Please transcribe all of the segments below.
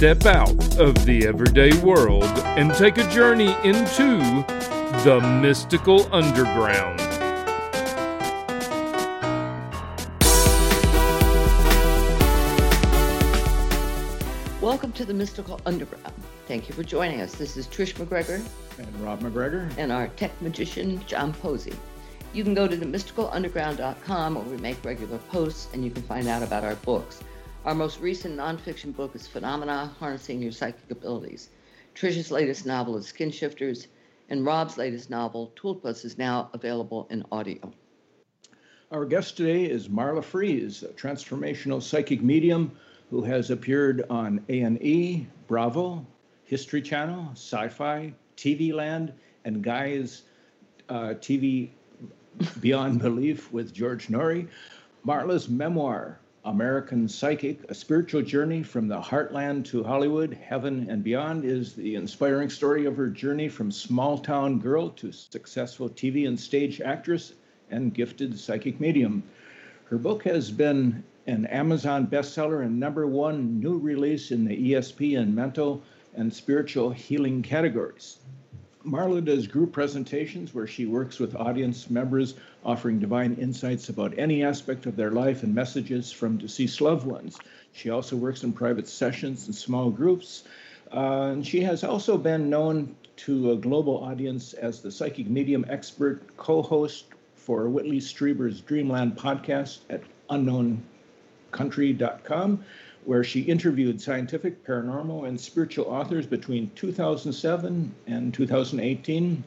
Step out of the everyday world and take a journey into the mystical underground. Welcome to the Mystical Underground. Thank you for joining us. This is Trish McGregor and Rob McGregor and our tech magician, John Posey. You can go to themysticalunderground.com where we make regular posts and you can find out about our books. Our most recent nonfiction book is Phenomena Harnessing Your Psychic Abilities. Trish's latest novel is Skin Shifters, and Rob's latest novel, Tulpas, is now available in audio. Our guest today is Marla Frees, a transformational psychic medium who has appeared on A&E, Bravo, History Channel, Sci-Fi, TV Land, and Gaia's uh, TV Beyond Belief with George Noory. Marla's memoir, American Psychic, a spiritual journey from the heartland to Hollywood, heaven, and beyond, is the inspiring story of her journey from small town girl to successful TV and stage actress and gifted psychic medium. Her book has been an Amazon bestseller and number one new release in the ESP and mental and spiritual healing categories. Marla does group presentations where she works with audience members, offering divine insights about any aspect of their life and messages from deceased loved ones. She also works in private sessions and small groups. Uh, and she has also been known to a global audience as the psychic medium expert co host for Whitley Strieber's Dreamland podcast at unknowncountry.com where she interviewed scientific, paranormal, and spiritual authors between 2007 and 2018.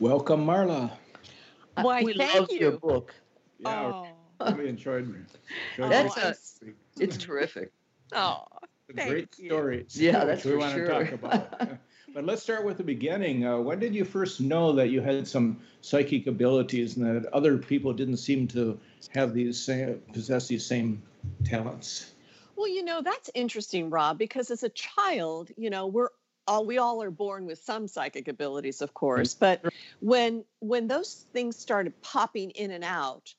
Welcome, Marla. Why, we love you. your book. Yeah, oh. really enjoyed, enjoyed That's a, it's terrific. Oh, great you. stories. Yeah, that's we want sure. to talk about. but let's start with the beginning. Uh, when did you first know that you had some psychic abilities and that other people didn't seem to have these same, possess these same talents? Well, you know, that's interesting, Rob, because as a child, you know, we're all we all are born with some psychic abilities, of course, but when when those things started popping in and out,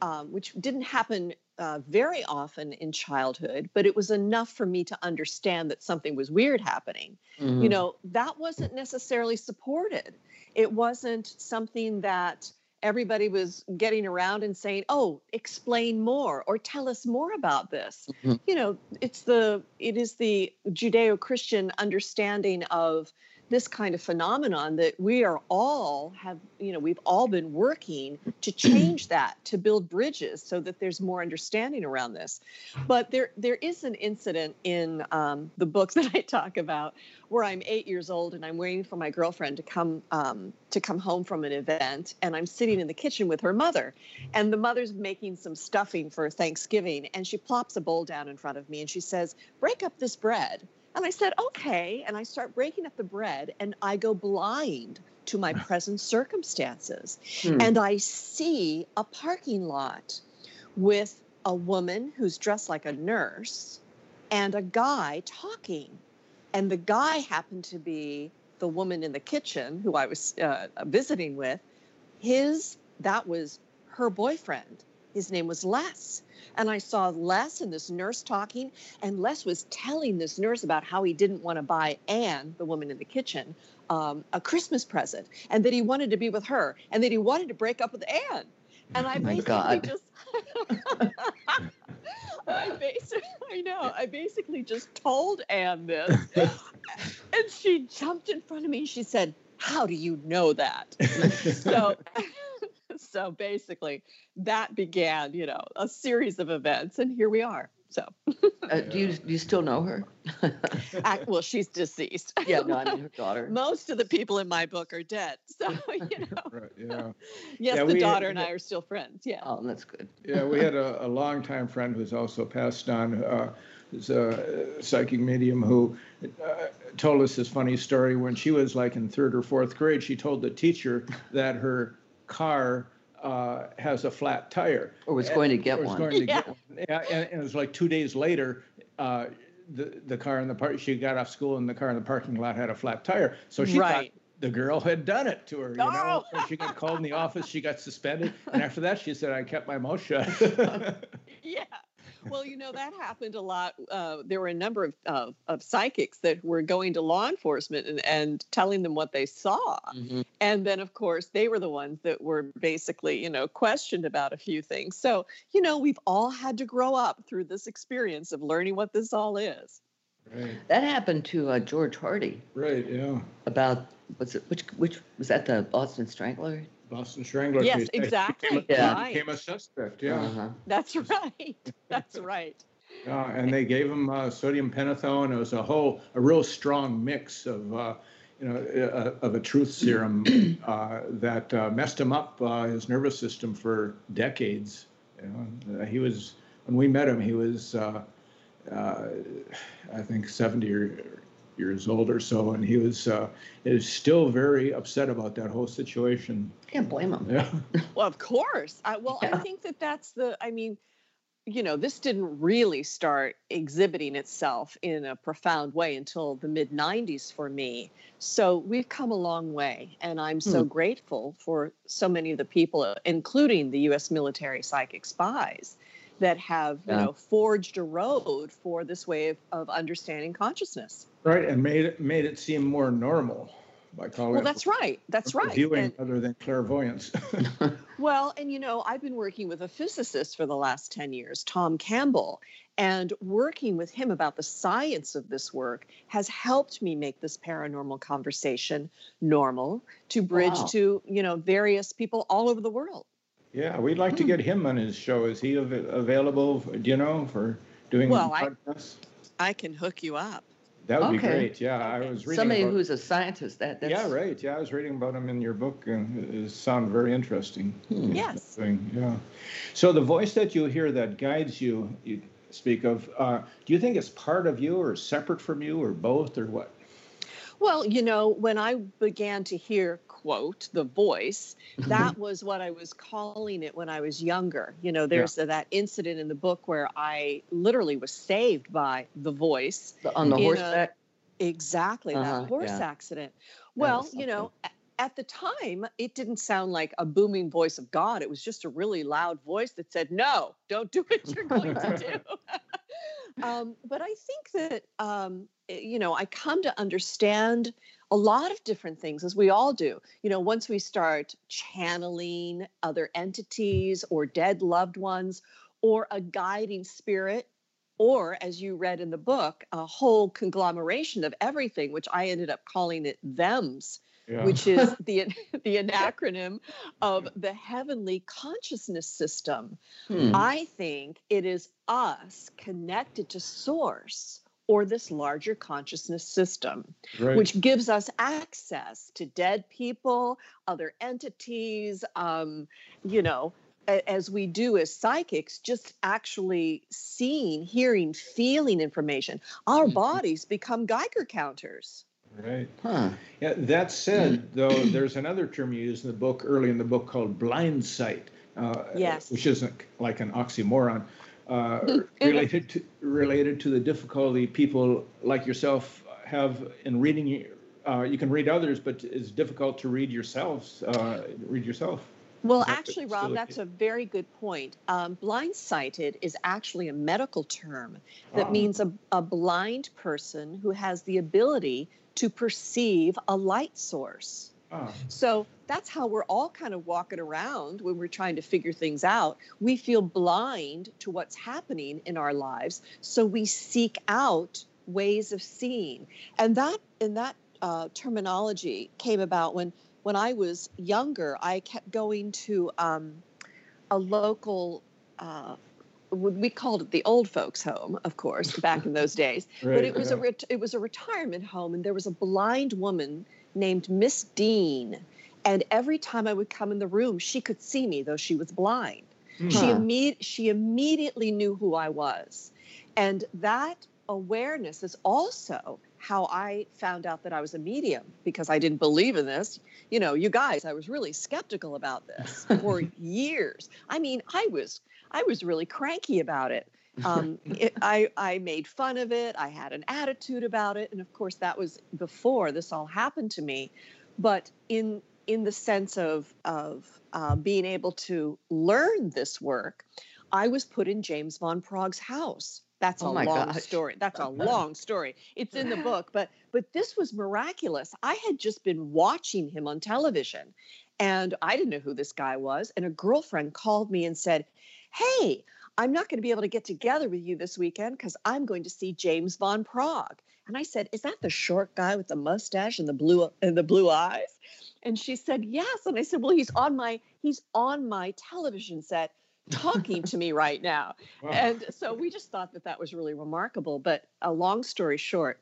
um, which didn't happen uh, very often in childhood, but it was enough for me to understand that something was weird happening. Mm-hmm. You know, that wasn't necessarily supported. It wasn't something that everybody was getting around and saying, "Oh, explain more or tell us more about this." Mm-hmm. You know, it's the it is the Judeo-Christian understanding of this kind of phenomenon that we are all have you know we've all been working to change that to build bridges so that there's more understanding around this. But there there is an incident in um, the books that i talk about where i'm eight years old and i'm waiting for my girlfriend to come um, to come home from an event and i'm sitting in the kitchen with her mother and the mother's making some stuffing for thanksgiving and she plops a bowl down in front of me and she says break up this bread and I said, okay. And I start breaking up the bread and I go blind to my present circumstances. Hmm. And I see a parking lot with a woman who's dressed like a nurse and a guy talking. And the guy happened to be the woman in the kitchen who I was uh, visiting with. His, that was her boyfriend. His name was Les. And I saw Les and this nurse talking, and Les was telling this nurse about how he didn't want to buy Anne, the woman in the kitchen, um, a Christmas present, and that he wanted to be with her, and that he wanted to break up with Anne. And I basically just. I basically, I know, I basically just told Anne this. and she jumped in front of me and she said, How do you know that? so so basically that began you know a series of events and here we are So, uh, do you do you still know her? I, well, she's deceased. yeah, no, I mean her daughter. Most of the people in my book are dead, so you know. Right, yeah. yes, Yeah, the we- daughter and I are still friends. Yeah. Oh, that's good. Yeah, we had a, a longtime friend who's also passed on, uh, who's a psychic medium who uh, told us this funny story. When she was like in third or fourth grade, she told the teacher that her car uh, has a flat tire. Or was going to get one. going to Yeah. get one. Yeah, and, and it was like two days later, uh, the, the car in the park, she got off school and the car in the parking lot had a flat tire. So she thought the girl had done it to her, you know. Oh. And she got called in the office, she got suspended. And after that, she said, I kept my mouth shut. yeah. Well, you know that happened a lot. Uh, there were a number of, of of psychics that were going to law enforcement and, and telling them what they saw, Mhm. and then of course they were the ones that were basically you know questioned about a few things. So you know we've all had to grow up through this experience of learning what this all is. right, That happened to uh, George Hardy right, yeah. about was it which which was that the Boston Strangler? Boston Strangler Yes, case. He exactly. became, Yeah. he became a suspect, yeah. Uh-huh. That's right. That's right. Yeah, and they gave him uh, sodium pentothal. It was a whole, a real strong mix of, uh, you know, uh, of a truth serum uh, that uh, messed him up, uh, his nervous system for decades. You know, uh, he was when we met him, he was, uh, uh, I think, seventy or, years old or so, and he was uh, is still very upset about that whole situation. Can't blame him. Yeah, Well, of course. I, well, I think that that's the, I mean, you know, this didn't really start exhibiting itself in a profound way until the mid 90s for me. So we've come a long way. And I'm so grateful for so many of the people, including the US military psychic spies, that have, you Yeah. know, forged a road for this way of, of understanding consciousness. Right, and made it made it seem more normal by calling Well, it that's right. That's right. viewing And- other than clairvoyance. Well, and you know, I've been working with a physicist for the last 10 years, Tom Campbell, and working with him about the science of this work has helped me make this paranormal conversation normal to bridge Wow. to, you know, various people all over the world. yeah, we'd like to hmm. get him on his show. Is he av- available? Do you know for doing Well, I- I can hook you up. That would be great. Yeah, I was reading. Somebody about, who's a scientist. That that's yeah, right. Yeah, I was reading about him in your book, and it sounded very interesting. Hmm. Yes. Thing, yeah. So the voice that you hear that guides you, you speak of. Uh, do you think it's part of you, or separate from you, or both, or what? Well, you know, when I began to hear, quote, the voice, that was what I was calling it when I was younger. You know, there's that incident in the book where I literally was saved by the voice. On the a- horseback. Exactly, Uh-huh, that horse yeah. accident. Well, you know, at the time, it didn't sound like a booming voice of God. It was just a really loud voice that said, No, don't do what you're going to do. um, but I think that, um, eh, you know, I come to understand a lot of different things as we all do. You know, once we start channeling other entities or dead loved ones or a guiding spirit, or as you read in the book, a whole conglomeration of everything, which I ended up calling it thems, Yeah. which is the the acronym of the heavenly consciousness system. Hmm. I think it is us connected to source or this larger consciousness system, right. which gives us access to dead people, other entities, um, you know, as we do as psychics, just actually seeing, hearing, feeling information. Our Mhm. bodies become Geiger counters. right. Huh. Yeah, that said, though, there's another term you use in the book, early in the book, called blind sight. Uh, Yes. Which isn't like an oxymoron. Uh, related to related to the difficulty people like yourself have in reading. Uh, you can read others, but it's difficult to read yourselves. Uh, read yourself. Well, that actually, Rob, that's a very good point. Um, blind-sighted is actually a medical term that Ah. means a, a blind person who has the ability to perceive a light source. Ah, So that's how we're all kind of walking around when we're trying to figure things out. We feel blind to what's happening in our lives, so we seek out ways of seeing. And that and that uh, terminology came about when when I was younger. I kept going to um, a local uh, we called it the old folks home of course back in those days right, but it was a ret- it was a retirement home and there was a blind woman named miss dean and every time i would come in the room she could see me though she was blind mm-hmm. she, imme- she immediately knew who i was and that awareness is also how I found out that I was a medium because I didn't believe in this. You know, you guys, I was really skeptical about this for years. I mean, I was I was really cranky about it. Um, it, I I made fun of it. I had an attitude about it, and of course, that was before this all happened to me. But in in the sense of of uh, being able to learn this work, I was put in James Van Praagh's house that's oh a long gosh. story. That's a long story. It's in the book, but but this was miraculous. I had just been watching him on television and I didn't know who this guy was and a girlfriend called me and said, "Hey, I'm not going to be able to get together with you this weekend cuz I'm going to see James Van Praagh." And I said, "Is that the short guy with the mustache and the blue and the blue eyes?" And she said, "Yes." And I said, "Well, he's on my he's on my television set." talking to me right now. Wow. And so we just thought that that was really remarkable. But a long story short,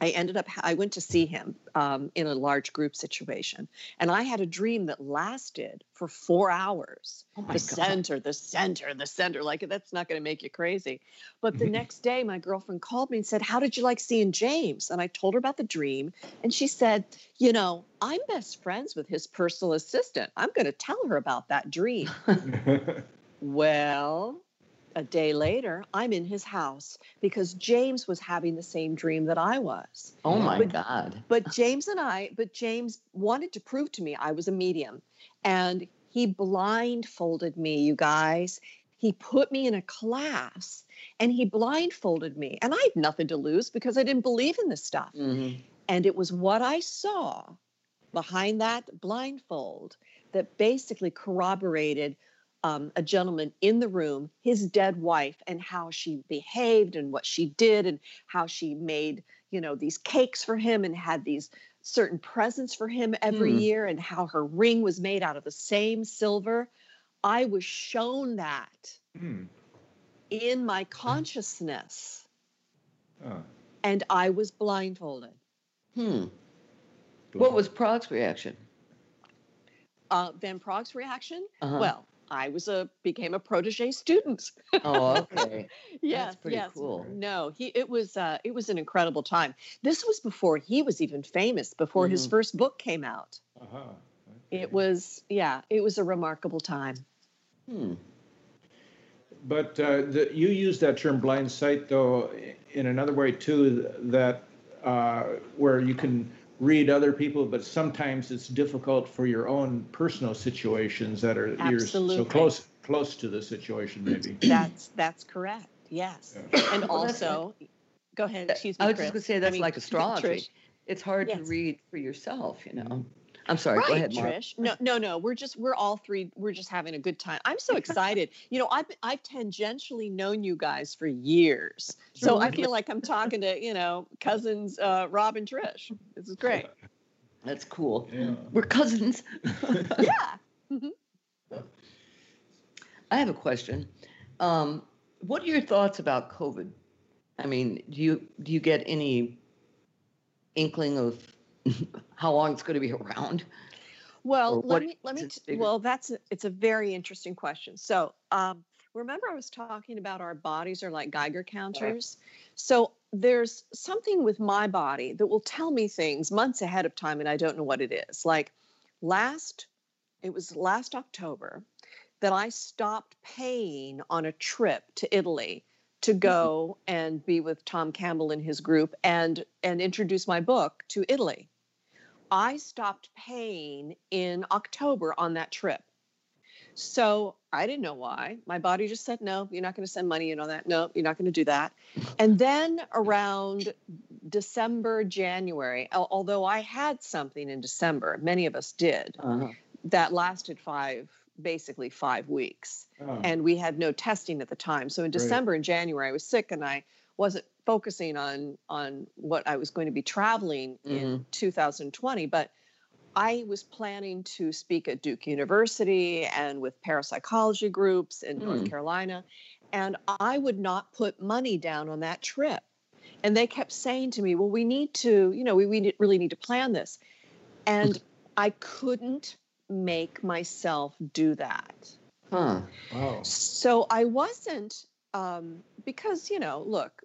I ended up, I went to see him um, in a large group situation. And I had a dream that lasted for four hours. Oh the God. center, the center, the center. Like, that's not going to make you crazy. But the next day, my girlfriend called me and said, How did you like seeing James? And I told her about the dream. And she said, You know, I'm best friends with his personal assistant. I'm going to tell her about that dream. Well, a day later, I'm in his house because James was having the same dream that I was. Oh my but, God. But James and I, but James wanted to prove to me I was a medium. And he blindfolded me, you guys. He put me in a class and he blindfolded me. And I had nothing to lose because I didn't believe in this stuff. Mm-hmm. And it was what I saw behind that blindfold that basically corroborated um, a gentleman in the room, his dead wife, and how she behaved and what she did, and how she made, you know, these cakes for him and had these certain presents for him every mm. year, and how her ring was made out of the same silver. I was shown that mm. in my consciousness. Oh. And I was blindfolded. Hmm. What was Praagh's reaction? Uh, Van Praagh's reaction? Uh-huh. Well, I was a became a protege student. Oh, okay. yes, That's pretty yes. cool. No, he it was uh, it was an incredible time. This was before he was even famous. Before mm-hmm. his first book came out. Uh-huh. Okay. It was yeah, it was a remarkable time. Hmm. But uh, the, you use that term blind sight though in another way too. That uh, where you can read other people, but sometimes it's difficult for your own personal situations that are Absolutely. you're so close close to the situation. Maybe that's that's correct. Yes, yeah. and also, go ahead. Excuse me. I was Chris. just going to say that's I mean, like astrology. Trish. It's hard yes. to read for yourself, you know. Mm-hmm. I'm sorry. Right, go ahead, Mark. Trish. No, no, no. We're just we're all three. We're just having a good time. I'm so excited. you know, I've I've tangentially known you guys for years, so I feel like I'm talking to you know cousins uh, Rob and Trish. This is great. That's cool. Yeah. We're cousins. yeah. Mm-hmm. I have a question. Um, what are your thoughts about COVID? I mean, do you do you get any inkling of how long it's going to be around? Well, let me let me. T- well, that's a, it's a very interesting question. So, um, remember, I was talking about our bodies are like Geiger counters. So there's something with my body that will tell me things months ahead of time, and I don't know what it is. Like last, it was last October that I stopped paying on a trip to Italy to mm-hmm. go and be with Tom Campbell and his group and and introduce my book to Italy. I stopped paying in October on that trip. So I didn't know why. My body just said, no, you're not going to send money in on that. No, you're not going to do that. And then around December, January, although I had something in December, many of us did, uh-huh. that lasted five, basically five weeks. Oh. And we had no testing at the time. So in December and January, I was sick and I wasn't focusing on on what I was going to be traveling mm-hmm. in 2020, but I was planning to speak at Duke University and with parapsychology groups in mm. North Carolina. and I would not put money down on that trip. And they kept saying to me, "Well, we need to, you know, we, we really need to plan this," and I couldn't make myself do that. Huh. Wow. So I wasn't um, because you know, look,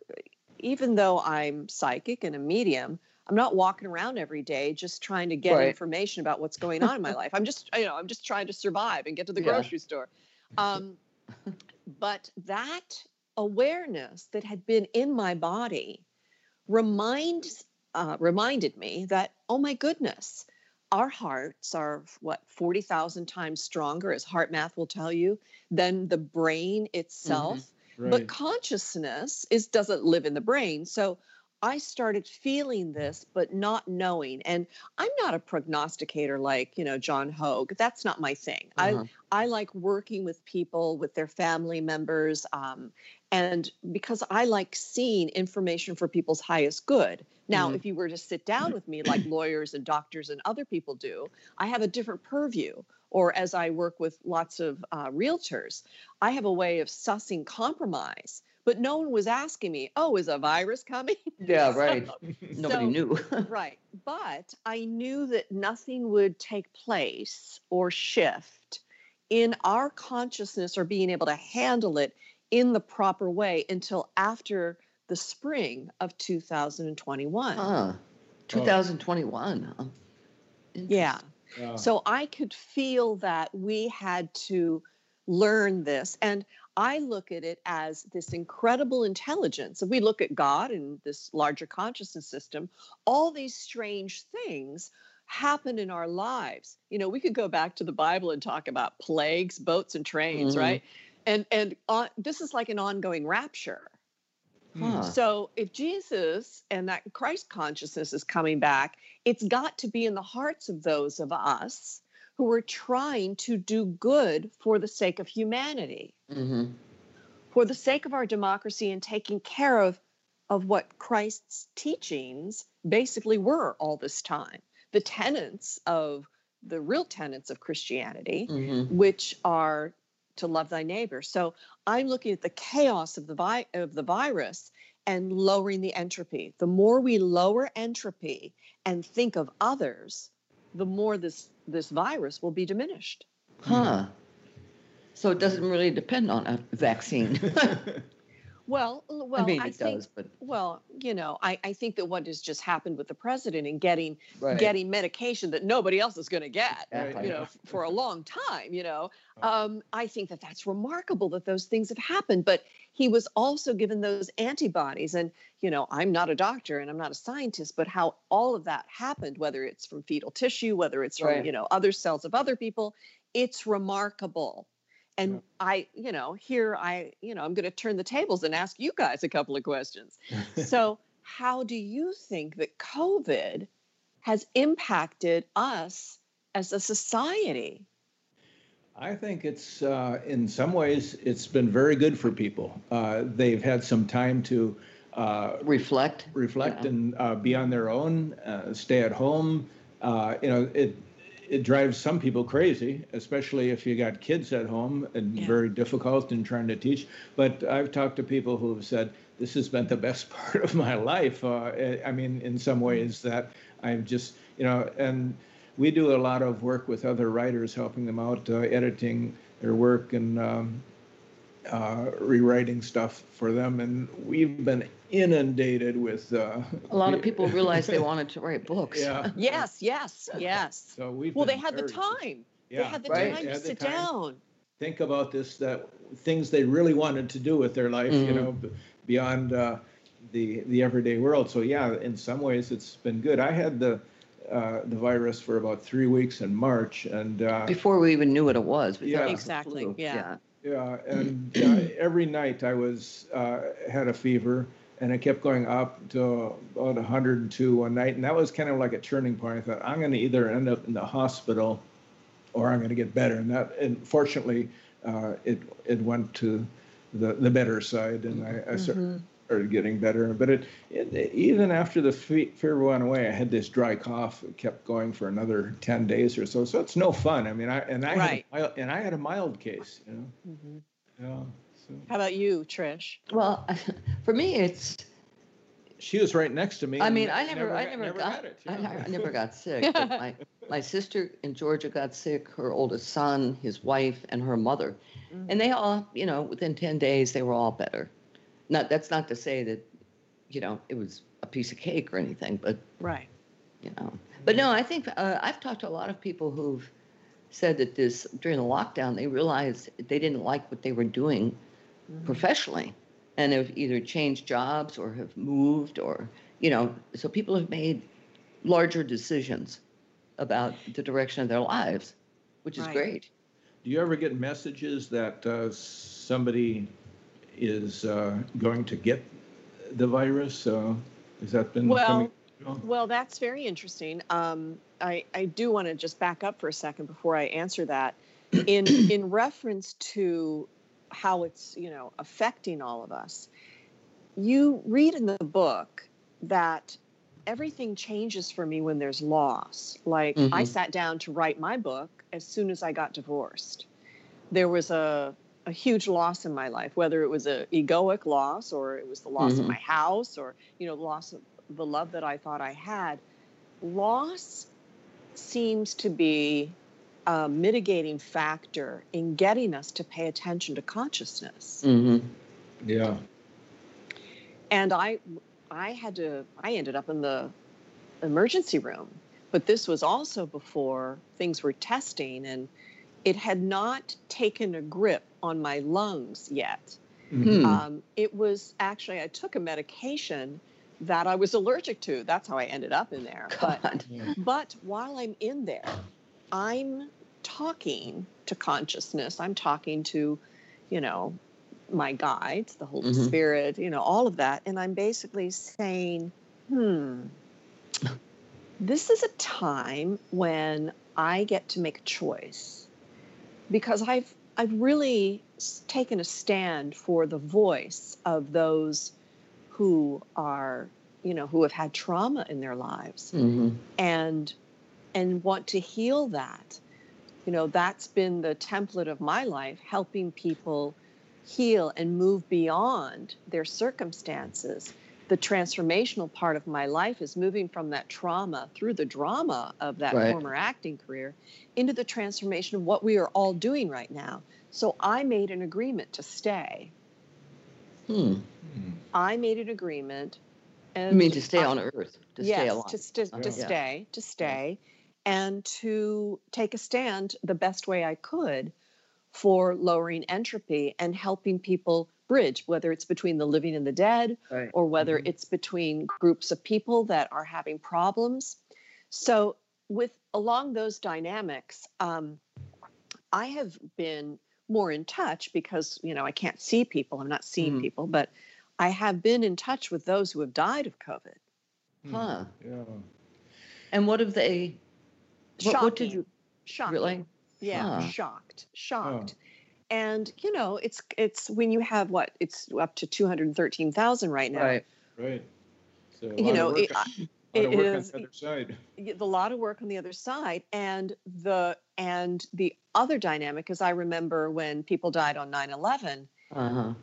even though I'm psychic and a medium, I'm not walking around every day just trying to get Right. information about what's going on in my life. I'm just, you know, I'm just trying to survive and get to the Yeah. grocery store. Um, but that awareness that had been in my body reminds uh, reminded me that oh my goodness our hearts are what 40,000 times stronger as HeartMath will tell you than the brain itself Right. but consciousness is doesn't live in the brain so i started feeling this but not knowing and i'm not a prognosticator like you know john hogue that's not my thing Uh-huh. i i like working with people with their family members um, and because i like seeing information for people's highest good now Mhm. if you were to sit down with me like lawyers and doctors and other people do i have a different purview or as i work with lots of uh, realtors I have a way of sussing compromise, but no one was asking me, oh, is a virus coming? Yeah, right. So- Nobody so- knew. right. But I knew that nothing would take place or shift in our consciousness or being able to handle it in the proper way until after the spring of 2021. huh. 2021. huh? Yeah. Yeah. So I could feel that we had to learn this. And I look at it as this incredible intelligence. If we look at God and this larger consciousness system, all these strange things happen in our lives. You know, we could go back to the Bible and talk about plagues, boats, and trains, Mhm. right? And and uh, this is like an ongoing rapture. Huh. So if Jesus and that Christ consciousness is coming back, it's got to be in the hearts of those of us who are trying to do good for the sake of humanity, hmm for the sake of our democracy and taking care of of what Christ's teachings basically were all this time. The tenets of the real tenets of Christianity hmm which are to love thy neighbor. So I'm looking at the chaos of the vi- of the virus and lowering the entropy. The more we lower entropy and think of others, the more this this virus will be diminished. Huh. So it doesn't really depend on a vaccine. Well, well, I mean, I it think, does, but well, you know, I, I think that what has just happened with the president and getting right. getting medication that nobody else is going to get, Exactly. you know, for a long time, you know. Um, I think that that's remarkable that those things have happened. But he was also given those antibodies. And, you know, I'm not a doctor and I'm not a scientist, but how all of that happened, whether it's from fetal tissue, whether it's from, Right. you know, other cells of other people, it's remarkable. And Yeah. I, you know, here I, you know, I'm going to turn the tables and ask you guys a couple of questions. so, how do you think that COVID has impacted us as a society? I think it's uh, in some ways it's been very good for people. Uh, they've had some time to uh, reflect. reflect Yeah. and uh, be on their own, uh, stay at home. Uh, you know, it it drives some people crazy, especially if you got kids at home and Yeah. very difficult in trying to teach. But I've talked to people who have said this has been the best part of my life. Uh, I mean, in some ways that I'm just you know, and we do a lot of work with other writers, helping them out, uh, editing their work and. Um, uh, rewriting stuff for them, and we've been inundated with. Uh, A lot of people realized they wanted to write books. Yeah. Yes, yes, yes. So we've. Well, they had the very- time. They Yeah, had the right. time They to had the sit time. down. Think about this: that things they really wanted to do with their life, you Mhm. know, b- beyond uh, the the everyday world. So yeah, in some ways it's been good. I had the uh, the virus for about three weeks in March, and uh, Before we even knew what it was. Yeah. it Exactly, flu. yeah. Yeah, and uh, every night I was uh, had a fever, and it kept going up to about 102 one night, and that was kind of like a turning point. I thought I'm going to either end up in the hospital, or I'm going to get better. And that, and fortunately, uh, it it went to the the better side, and I, I cer- started getting better. But it, it even after the fe- fever went away, I had this dry cough. It kept going for another 10 days or so. So it's no fun. I mean, I and I Right. had a mild, and I had a mild case, you know. Mhm. Yeah. So How about you, Trish? Well, for me, it's. she was right next to me. I mean, I never, I got- never, got, it. I, yeah. I never got sick. but my, my sister in Georgia got sick. Her oldest son, his wife, and her mother, and they all, you know, within ten days, they were all better. Not that's not to say that, you know, it was a piece of cake or anything, but Right. you know. But no, I think uh, I've talked to a lot of people who've said that this during the lockdown they realized they didn't like what they were doing professionally, and have either changed jobs or have moved or you know. So people have made larger decisions about the direction of their lives, which is Right. great. Do you ever get messages that uh, somebody is uh, going to get the virus? Uh, has that been Well, coming? Well, that's very interesting. Um, I, I do want to just back up for a second before I answer that. In in reference to how it's you know affecting all of us, you read in the book that everything changes for me when there's loss. Like I Mhm. sat down to write my book as soon as I got divorced. There was a a huge loss in my life, whether it was a egoic loss or it was the loss of Mhm. my house or you know the loss of the love that I thought I had. Loss seems to be a mitigating factor in getting us to pay attention to consciousness. hmm Yeah. and i i had to i ended up in the emergency room but this was also before things were testing and it had not taken a grip on my lungs yet Mhm. Hmm. um, it was actually i took a medication that i was allergic to that's how i ended up in there but Yeah. but while I'm in there, I'm talking to consciousness. I'm talking to, you know, my guides, the Holy Mhm. Spirit, you know, all of that. And I'm basically saying, hmm, this is a time when I get to make a choice because I've I've really taken a stand for the voice of those who are, you know, who have had trauma in their lives hmm and and want to heal that you know that's been the template of my life helping people heal and move beyond their circumstances the transformational part of my life is moving from that trauma through the drama of that Right. former acting career into the transformation of what we are all doing right now so i made an agreement to stay Hmm. I made an agreement and You mean to stay I- on Earth, to yes, stay alive? to, st- to Yeah. stay, to stay, and to take a stand the best way I could for lowering entropy and helping people bridge, whether it's between the living and the dead, Right. or whether Mhm. it's between groups of people that are having problems. So, with along those dynamics, um, I have been more in touch because you know I can't see people. I'm not seeing Mhm. people, but I have been in touch with those who have died of COVID. Huh. Yeah. And what have they? What, what did you Shocking. really? Yeah, Huh. shocked, shocked. And you know, it's it's when you have what it's up to two hundred thirteen thousand right now. Right. Right. So You know, of work, it- on- I- lot of it work is- on the other side. y- the lot of work on the other side and the and the other dynamic is i remember when people died on 9-11 Uh huh.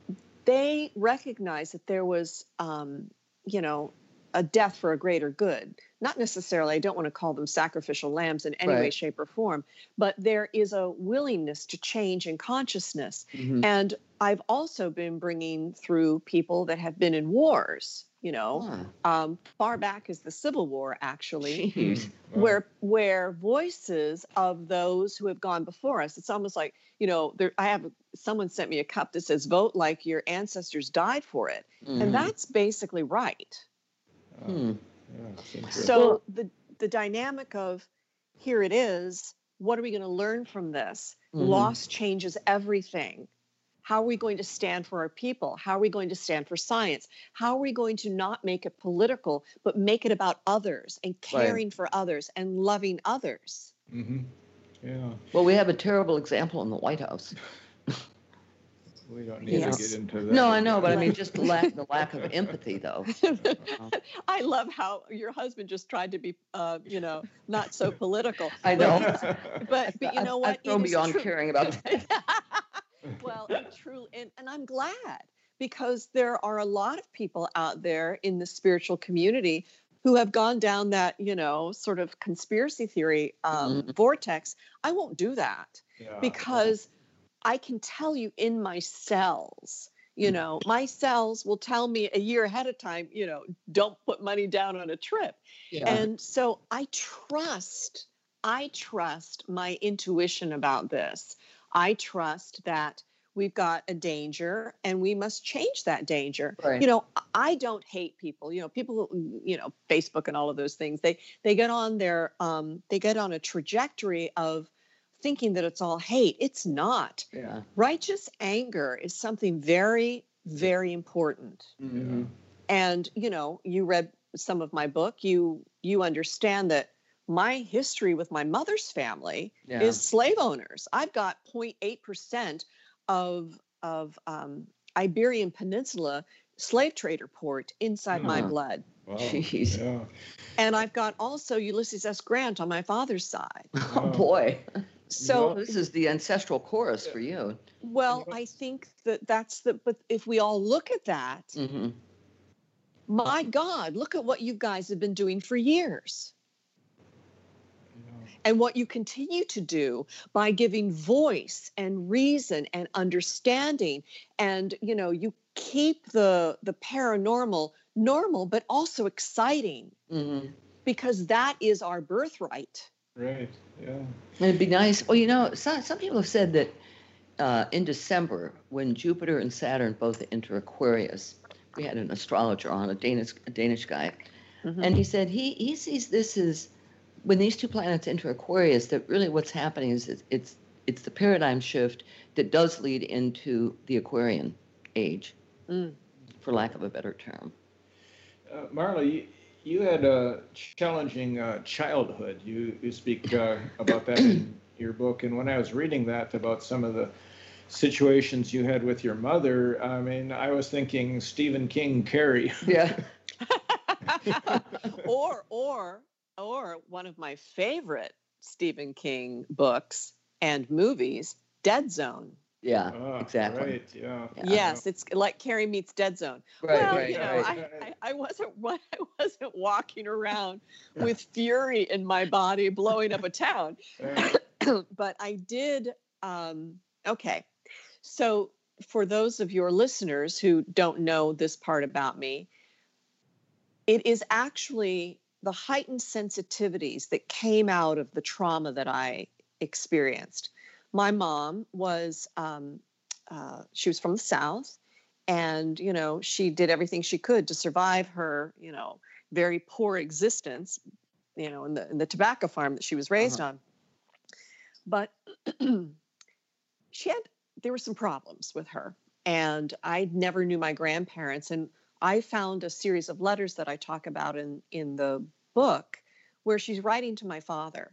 they recognized that there was um, you know a death for a greater good not necessarily i don't want to call them sacrificial lambs in any way shape or form but there is a willingness to change in consciousness hmm and i've also been bringing through people that have been in wars you know Huh. um, far back as the civil war actually Jeez. Where where voices of those who have gone before us it's almost like you know there i have someone sent me a cup that says vote like your ancestors died for it Mhm. and that's basically right Hmm. Yeah, so the the dynamic of here it is what are we going to learn from this Mhm. loss changes everything how are we going to stand for our people how are we going to stand for science how are we going to not make it political but make it about others and Right. caring for others and loving others Mhm. Yeah. Well, we have a terrible example in the White House. We don't need Yes. to get into that. No, I know, but I mean, just the lack, the lack of empathy, though. I love how your husband just tried to be, uh, you know, not so political. I know. But but you I've- know I've what? grown It is beyond true. caring about that. well, well, and truly, and, and I'm glad because there are a lot of people out there in the spiritual community who have gone down that, you know, sort of conspiracy theory um, mm-hmm. vortex. I won't do that yeah. because I can tell you in my cells, you mm. know, my cells will tell me a year ahead of time, you know, don't put money down on a trip. Yeah. And so I trust, I trust my intuition about this. I trust that we've got a danger and we must change that danger right. you know i don't hate people you know people you know facebook and all of those things they they get on their um they get on a trajectory of thinking that it's all hate it's not yeah. righteous anger is something very very important mm-hmm. and you know you read some of my book you you understand that my history with my mother's family yeah. is slave owners i've got 0.8% of of um, Iberian Peninsula slave trader port inside my blood. Wow. Jeez. Yeah. And I've got also Ulysses S. Grant on my father's side. Oh boy. So this is the ancestral chorus for you. Well, I think that that's the. But if we all look at that, mm-hmm. my God, look at what you guys have been doing for years and what you continue to do by giving voice and reason and understanding and you know you keep the the paranormal normal but also exciting mm-hmm. because that is our birthright right yeah it'd be nice well you know some, some people have said that uh, in december when jupiter and saturn both enter aquarius we had an astrologer on a danish a danish guy mm-hmm. and he said he he sees this as when these two planets enter Aquarius, that really what's happening is it's, it's it's the paradigm shift that does lead into the Aquarian age, mm. for lack of a better term. Uh, Marla, you, you had a challenging uh, childhood. You you speak uh, about that in your book, and when I was reading that about some of the situations you had with your mother, I mean, I was thinking Stephen King, Carrie. Yeah. or or or one of my favorite Stephen King books and movies, Dead Zone. Yeah, oh, exactly. Right, yeah. Yes, it's like Carrie meets Dead Zone. Right, well, right, you know, right. I, I, I, wasn't I wasn't walking around with fury in my body, blowing up a town, but I did. Um, okay, so for those of your listeners who don't know this part about me, it is actually the heightened sensitivities that came out of the trauma that I experienced. My mom was, um, uh, she was from the South, and, you know, she did everything she could to survive her, you know, very poor existence, you know, in the, in the tobacco farm that she was raised uh-huh. on. But she had, there were some problems with her. And I never knew my grandparents. And I found a series of letters that I talk about in in the book where she's writing to my father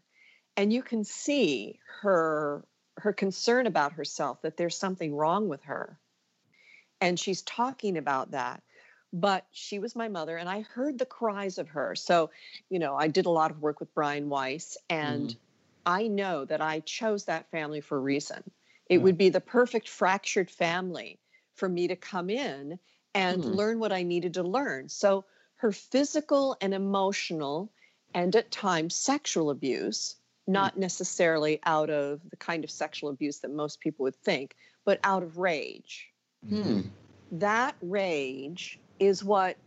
and you can see her her concern about herself that there's something wrong with her and she's talking about that but she was my mother and i heard the cries of her so you know i did a lot of work with brian weiss and mm-hmm. i know that i chose that family for a reason it yeah. would be the perfect fractured family for me to come in and mm learn what I needed to learn. So her physical and emotional and at times sexual abuse, not necessarily out of the kind of sexual abuse that most people would think, but out of rage. Hmm. That rage is what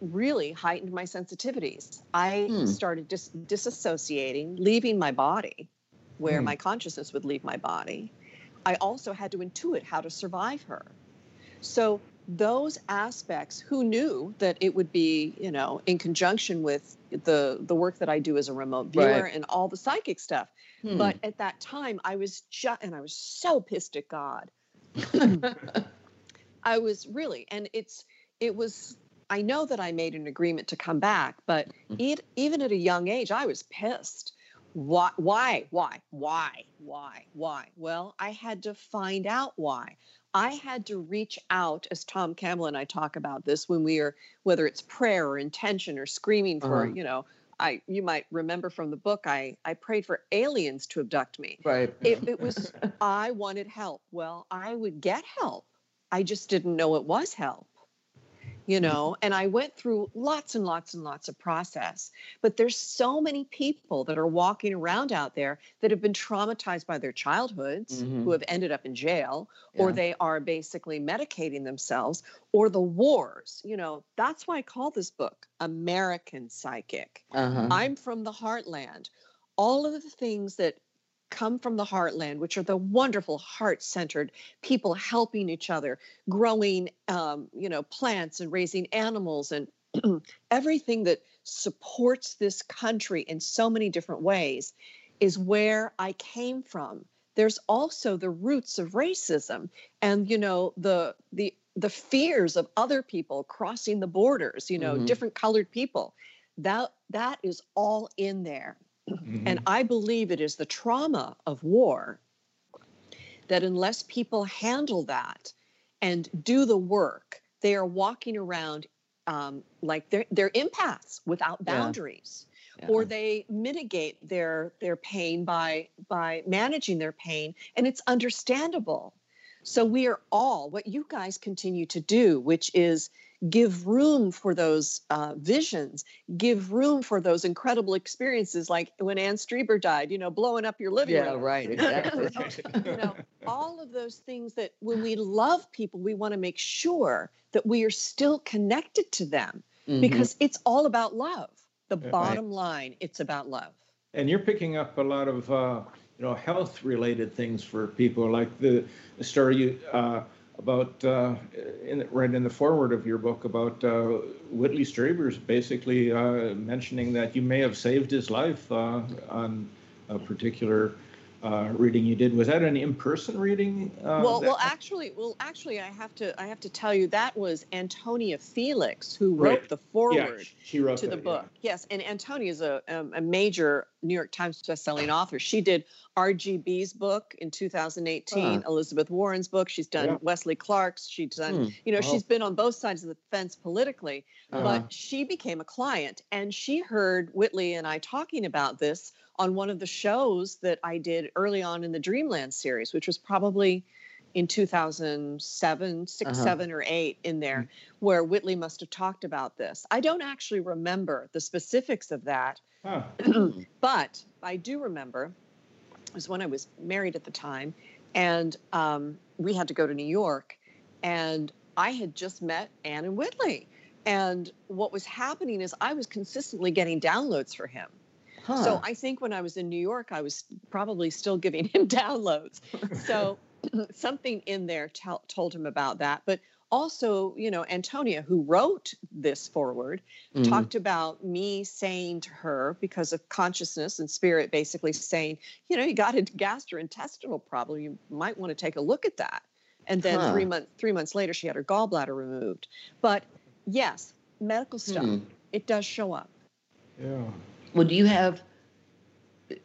really heightened my sensitivities. I hmm. started dis- disassociating, leaving my body where hmm. my consciousness would leave my body. I also had to intuit how to survive her. So those aspects who knew that it would be you know in conjunction with the the work that i do as a remote viewer right. and all the psychic stuff hmm. but at that time i was just and i was so pissed at god i was really and it's it was i know that i made an agreement to come back but hmm. it, even at a young age i was pissed why why why why why why well i had to find out why I had to reach out, as Tom Campbell and I talk about this when we are, whether it's prayer or intention or screaming for, uh-huh. you know, I you might remember from the book, I I prayed for aliens to abduct me. Right. It, it was I wanted help. Well, I would get help. I just didn't know it was help you know and i went through lots and lots and lots of process but there's so many people that are walking around out there that have been traumatized by their childhoods Mhm. who have ended up in jail or they are basically medicating themselves or the wars you know that's why i call this book american psychic Uh-huh. I'm from the heartland. All of the things that come from the heartland, which are the wonderful heart-centered people helping each other, growing, um, you know, plants and raising animals and everything that supports this country in so many different ways, is where I came from. There's also the roots of racism and you know the the the fears of other people crossing the borders, you know, Mhm. different colored people that that is all in there and i believe it is the trauma of war that unless people handle that and do the work they are walking around um, like they're, they're empaths without Yeah. boundaries Yeah. or they mitigate their their pain by by managing their pain and it's understandable so we are all what you guys continue to do which is give room for those uh, visions give room for those incredible experiences like when anne strieber died you know blowing up your living yeah, room right, exactly. you know all of those things that when we love people we want to make sure that we are still connected to them Mhm. because it's all about love the Right. bottom line it's about love And you're picking up a lot of, uh, you know, health-related things for people, like the, the story you, uh, about, uh, in, right in the foreword of your book about uh, Whitley Strieber's basically uh, mentioning that you may have saved his life uh, on a particular uh, reading you did. Was that an in-person reading? Uh, well well actually well actually i have to i have to tell you that was antonia felix who wrote Right. the yeah, foreword she wrote to the that, yeah. book. Yes, and Antonia is a, um, a major New York Times bestselling author. She did RGB's book in 2018, Elizabeth Warren's book. She's done Yeah. Wesley Clark's. She's done, Hmm. you know, she's been on both sides of the fence politically. Uh-huh. But she became a client, and she heard Whitley and I talking about this on one of the shows that I did early on in the Dreamland series, which was probably in 2007, 6, Uh-huh. 7, or 8 in there, where Whitley must have talked about this. I don't actually remember the specifics of that, Huh. but I do remember was when I was married at the time, and um, we had to go to New York, and I had just met Anne and Whitley. And what was happening is I was consistently getting downloads for him. Huh. So I think when I was in New York, I was probably still giving him downloads. So something in there tell, told him about that. But also, you know, Antonia, who wrote this forward, Mhm. talked about me saying to her, because of consciousness and spirit, basically saying, you know, you got a gastrointestinal problem. You might want to take a look at that. And then Huh. three months three months later, she had her gallbladder removed. But yes, medical stuff, Hmm. it does show up. Yeah. Well, do you have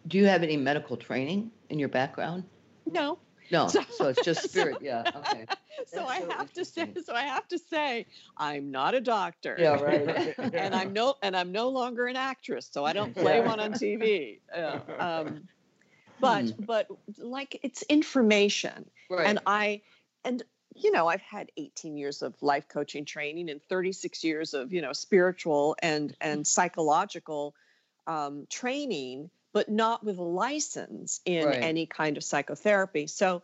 do you have any medical training in your background? No, No, So- so, it's just so- spirit. yeah. Okay. so That's I so have to say, so I have to say, I'm not a doctor. Yeah. Right. and I'm no, and I'm no longer an actress, so I don't play Yeah. one on TV. Yeah, um, but Hmm. but like it's information, right. and I, and you know, I've had 18 years of life coaching training and 36 years of you know spiritual and and psychological um, training, but not with a license in Right. any kind of psychotherapy. So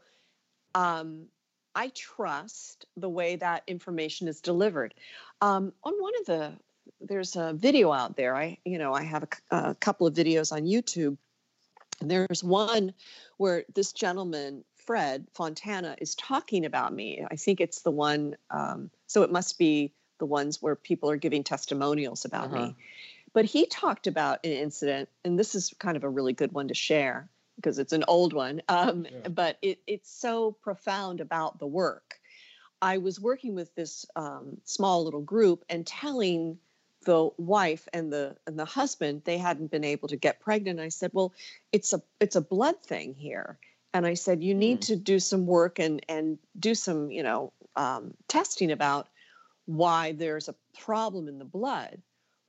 um, I trust the way that information is delivered. Um, on one of the, there's a video out there. I, you know, I have a couple of videos on YouTube, and there's one where this gentleman, Fred Fontana, is talking about me. I think it's the one. Um, so it must be the ones where people are giving testimonials about Uh-huh. me. But he talked about an incident, and this is kind of a really good one to share because it's an old one. Um, Yeah. But it, it's so profound about the work. I was working with this um, small little group and telling the wife and the and the husband they hadn't been able to get pregnant. I said, "Well, it's a it's a blood thing here," and I said, "You need to do some work and and do some you know um, testing about why there's a problem in the blood."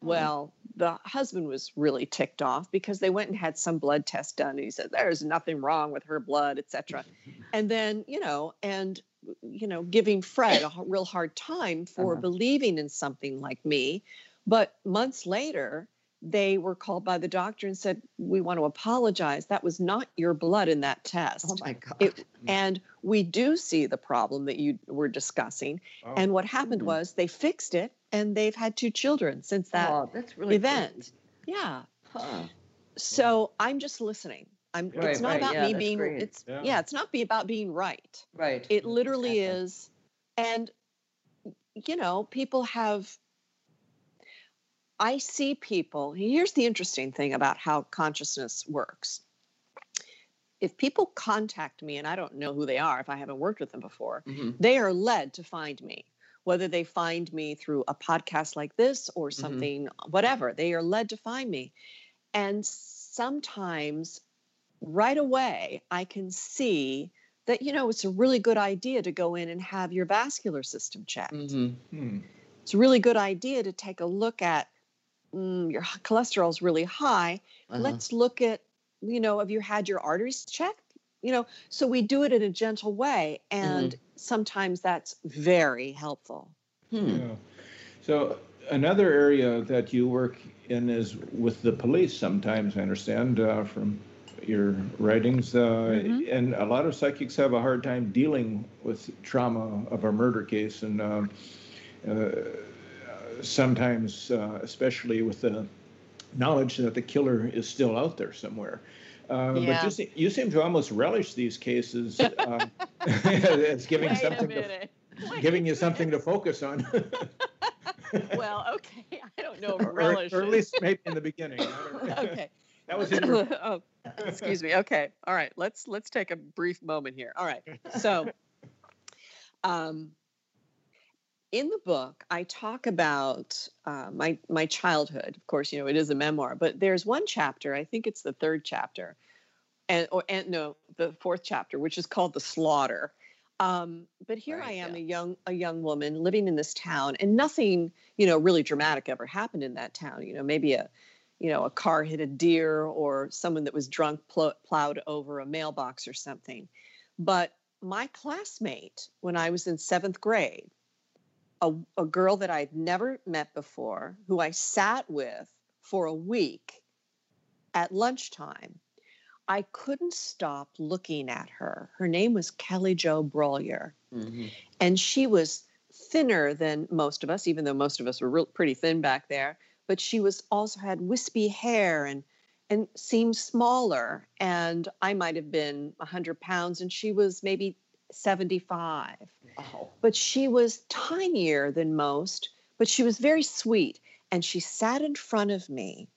Well, the husband was really ticked off because they went and had some blood test done. And he said, There's nothing wrong with her blood, etc. and then, you know, and, you know, giving Fred a real hard time for uh-huh. believing in something like me. But months later, they were called by the doctor and said, We want to apologize. That was not your blood in that test. Oh my God. It, and we do see the problem that you were discussing. Oh. And what happened mm-hmm. was they fixed it and they've had two children since that oh, that's really event. Yeah. Huh. So I'm just listening. I'm right, it's not right. about yeah, me being great. it's yeah. yeah. it's not be about being right. Right. It literally exactly. is and you know, people have I see people. Here's the interesting thing about how consciousness works. If people contact me and I don't know who they are, if I haven't worked with them before, mm-hmm. they are led to find me. Whether they find me through a podcast like this or mm-hmm. something, mm-hmm. whatever, they are led to find me. And sometimes right away, I can see that, you know, it's a really good idea to go in and have your vascular system checked. Mm-hmm. Hmm. It's a really good idea to take a look at mm, your cholesterol is really high. Uh-huh. Let's look at, you know, have you had your arteries checked? You know, so we do it in a gentle way, and mm-hmm. sometimes that's very helpful. Hmm. Yeah. So another area that you work in is with the police. Sometimes I understand uh, from your writings, uh, mm-hmm. and a lot of psychics have a hard time dealing with trauma of a murder case, and um, uh, sometimes, uh, especially with the knowledge that the killer is still out there somewhere. Uh, yeah. But you, you, seem to almost relish these cases uh, as giving Wait something to, giving you something to focus on. well, okay, I don't know. Or, relish or, at least maybe in the beginning. okay. That was in your... oh, excuse me. Okay. All right. Let's let's take a brief moment here. All right. So, um, in the book, I talk about uh, my my childhood. Of course, you know it is a memoir, but there's one chapter. I think it's the third chapter, and or and no, the fourth chapter, which is called the slaughter. Um, but here right, I am, yeah. a young a young woman living in this town, and nothing you know really dramatic ever happened in that town. You know, maybe a you know a car hit a deer, or someone that was drunk pl- plowed over a mailbox or something. But my classmate, when I was in seventh grade, a, a girl that I'd never met before, who I sat with for a week at lunchtime. I couldn't stop looking at her. Her name was Kelly Jo Brollier. Mm-hmm. And she was thinner than most of us, even though most of us were real, pretty thin back there. But she was also had wispy hair and and seemed smaller. And I might have been 100 pounds, and she was maybe 75. Oh. But she was tinier than most, but she was very sweet. And she sat in front of me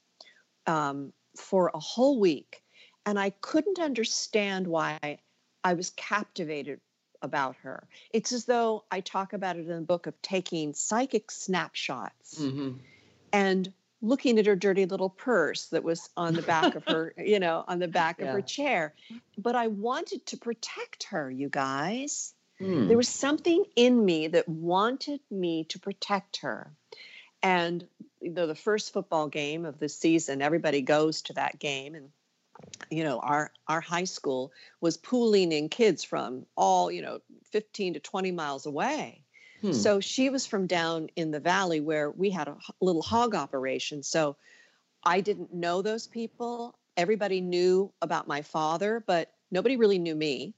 um, for a whole week. And I couldn't understand why I was captivated about her. It's as though I talk about it in the book of taking psychic snapshots mm-hmm. and looking at her dirty little purse that was on the back of her, you know, on the back yeah. of her chair. But I wanted to protect her, you guys. Hmm. There was something in me that wanted me to protect her. And you know, the first football game of the season, everybody goes to that game and you know, our our high school was pooling in kids from all, you know, 15 to 20 miles away. Hmm. So she was from down in the valley where we had a little hog operation. So I didn't know those people. Everybody knew about my father, but nobody really knew me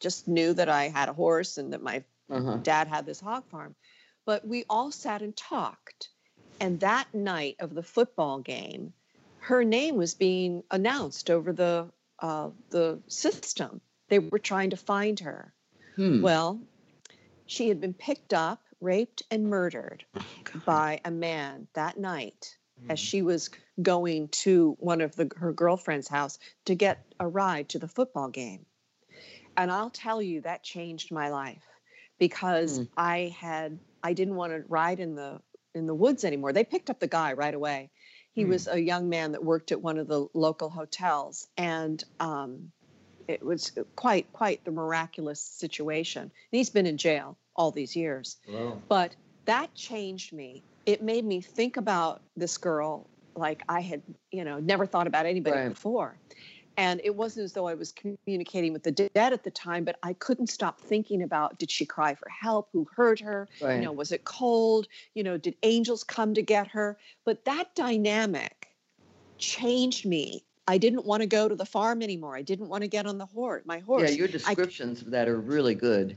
just knew that I had a horse and that my uh-huh. dad had this hog farm. But we all sat and talked. And that night of the football game, her name was being announced over the uh, the system. They were trying to find her. Hmm. Well, she had been picked up, raped, and murdered oh, by a man that night hmm. as she was going to one of the, her girlfriend's house to get a ride to the football game and I'll tell you that changed my life because mm. I had I didn't want to ride in the in the woods anymore. They picked up the guy right away. He mm. was a young man that worked at one of the local hotels, and um, it was quite quite the miraculous situation. And he's been in jail all these years, wow. but that changed me. It made me think about this girl like I had, you know, never thought about anybody Right. before. And it wasn't as though I was communicating with the dead at the time, but I couldn't stop thinking about did she cry for help? Who hurt her? Right. You know, was it cold? You know, did angels come to get her? But that dynamic changed me. I didn't want to go to the farm anymore. I didn't want to get on the horse, my horse. Yeah, your I- descriptions of that are really good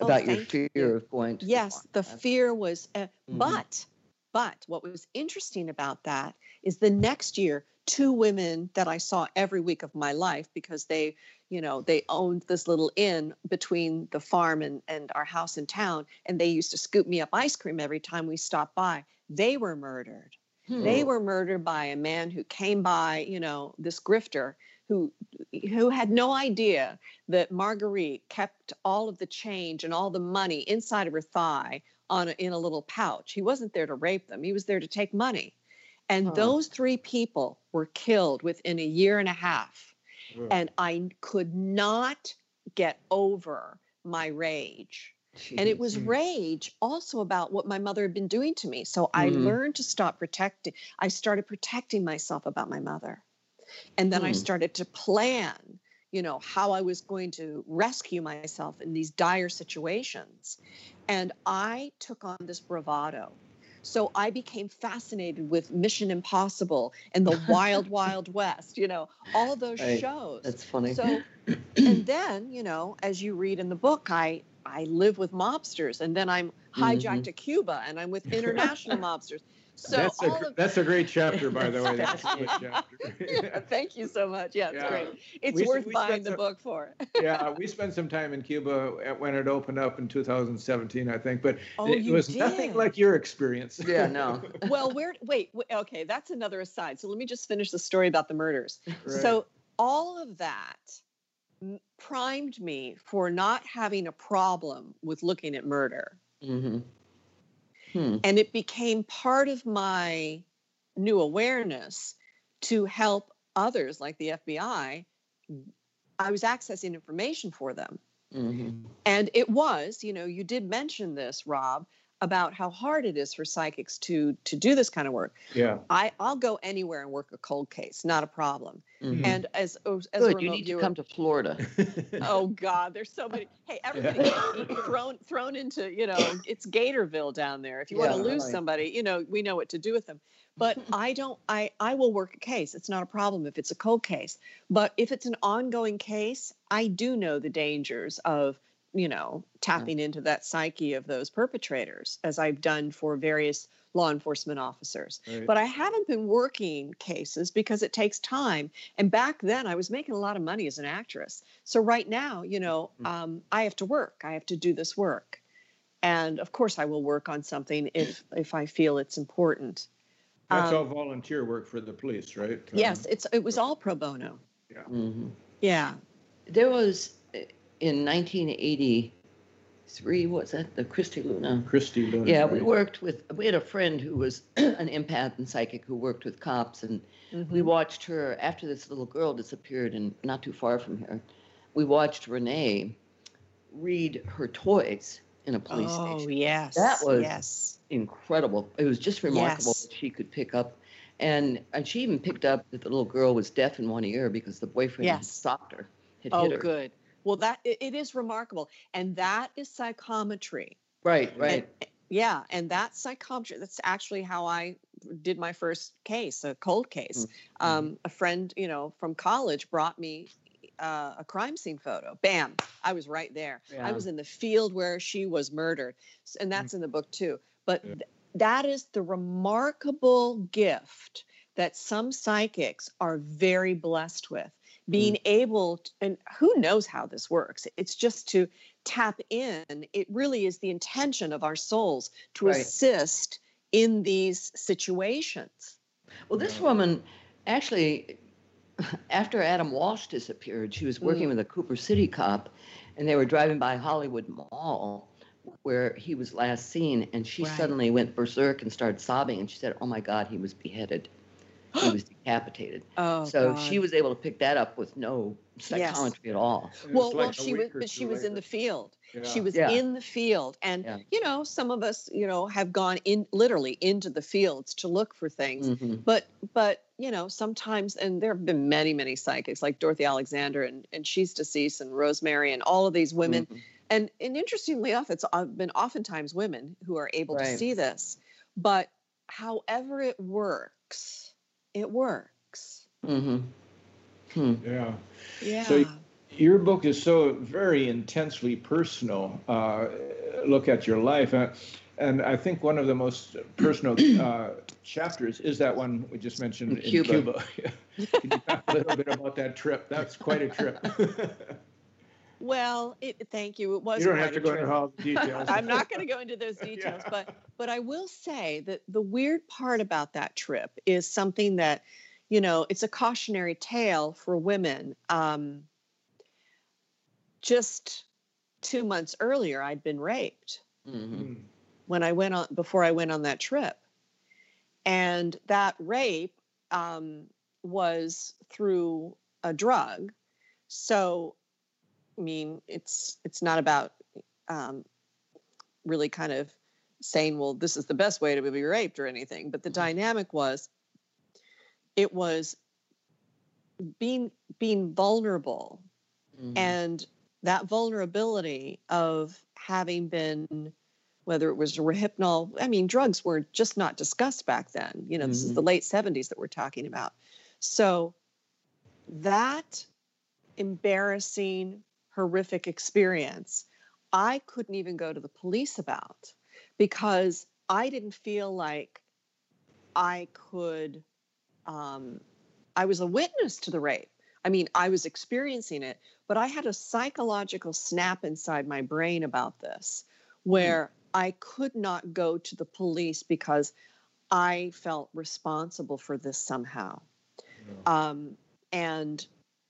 Oh, about your fear you. of going to yes the farm. fear was uh, Mhm. but but what was interesting about that is the next year two women that i saw every week of my life because they you know they owned this little inn between the farm and, and our house in town and they used to scoop me up ice cream every time we stopped by they were murdered Hmm. they were murdered by a man who came by you know this grifter who who had no idea that marguerite kept all of the change and all the money inside of her thigh on a, in a little pouch he wasn't there to rape them he was there to take money and Huh. those three people were killed within a year and a half Ugh. and i could not get over my rage and it was Mm. rage also about what my mother had been doing to me so i Mhm. learned to stop protecting i started protecting myself about my mother and then i Hmm. started to plan you know how i was going to rescue myself in these dire situations and i took on this bravado so i became fascinated with mission impossible and the wild wild west you know all those Right. shows That's funny. so, and then you know, as you read in the book, I I live with mobsters, and then I'm hijacked Mhm. to Cuba, and I'm with international mobsters. So that's, all a, of that's a great chapter, by the way. That's a good Fascinating. chapter. yeah, thank you so much. Yeah, it's Yeah. great. It's We worth we buying spent the some- book for. yeah, we spent some time in Cuba at- when it opened up in 2017, I think, but Oh, it was did. nothing like your experience. yeah, no. well, where? Wait, wait, okay, that's another aside. So let me just finish the story about the murders. Right. So all of that m- primed me for not having a problem with looking at murder. hmm Hmm. and it became part of my new awareness to help others like the FBI. I was accessing information for them. hmm And it was, you know, you did mention this, Rob, about how hard it is for psychics to to do this kind of work. yeah. I I'll go anywhere and work a cold case, not a problem. Mhm. And as as a Good. remote You need to come to Florida. Oh God, there's so many. Hey, everybody gets thrown thrown into you know it's Gatorville down there. If you want to lose right. somebody, you know we know what to do with them. But I don't. I I will work a case. It's not a problem if it's a cold case. But if it's an ongoing case, I do know the dangers of you know tapping into that psyche of those perpetrators, as I've done for various law enforcement officers Right. but I haven't been working cases because it takes time. And back then, I was making a lot of money as an actress. So right now, you know, Mhm. um, I have to work. I have to do this work, and of course, I will work on something if if I feel it's important. That's Um, all volunteer work for the police, right? Yes, it's it was all pro bono. hmm Yeah. There was in 1983. What was that? The Christy Luna. Christy Luna. Yeah, we worked with. We had a friend who was an empath and psychic who worked with cops, and Mhm. we watched her after this little girl disappeared, and not too far from here. We watched Renee read her toys in a police oh station. yes. That was- yes. Incredible! It was just remarkable Yes. that she could pick up, and and she even picked up that the little girl was deaf in one ear because the boyfriend had Yes. stopped her, had Oh, hit her. good. Well, that it, it is remarkable, and that is psychometry. Right, right. And- yeah, and that's psychometry. That's actually how I did my first case, a cold case. Mm-hmm. Um, a friend, you know, from college brought me uh, a crime scene photo. Bam, I was right there. Yeah. I was in the field where she was murdered, and that's in the book too. But Yeah. th- that is the remarkable gift that some psychics are very blessed with being able to, and who knows how this works it's just to tap in it really is the intention of our souls to Right. assist in these situations Well, this woman actually, after Adam Walsh disappeared, she was working Mm. with a Cooper City cop, and they were driving by Hollywood Mall where he was last seen, and she Right. suddenly went berserk and started sobbing, and she said, "Oh my God, he was beheaded. He was decapitated." oh so God. she was able to pick that up with no psychometry at all. Well, like well she was but she two was in the field Yeah. She was yeah. in the field. And, yeah. you know, some of us, you know, have gone in literally into the fields to look for things. Mm-hmm. But, but, you know, sometimes, and there have been many, many psychics like Dorothy Alexander, and, and she's deceased, and Rosemary, and all of these women. Mm-hmm. And, and interestingly enough, it's uh, been oftentimes women who are able right. to see this. But however it works, it works. Mm-hmm. Hmm. Yeah. Yeah. So your book is so very intensely personal. Uh, look at your life. Uh, and I think one of the most personal uh, chapters is that one we just mentioned in, in Cuba. Cuba. Can you talk a little bit about that trip? That's quite a trip. well, it, thank you. It was. You don't have to go into all the details. I'm not going to go into those details, yeah. but but I will say that the weird part about that trip is something that, you know, it's a cautionary tale for women. Um, just two months earlier, I'd been raped mm-hmm. Hmm. when I went on before I went on that trip, and that rape um, was through a drug. So, I mean, it's it's not about um, really kind of saying, well, this is the best way to be raped or anything. But the mm-hmm. dynamic was, it was being being vulnerable mm-hmm. and that vulnerability of having been whether it was Rohypnol I mean, drugs were just not discussed back then. You know, mm-hmm. this is mm-hmm. the late 70s that we're talking about. So that embarrassing, horrific experience, I couldn't even go to the police about because I didn't feel like I could, um, I was a witness to the rape. I mean, I was experiencing it, but I had a psychological snap inside my brain about this where mm. I could not go to the police because I felt responsible for this somehow. Um, and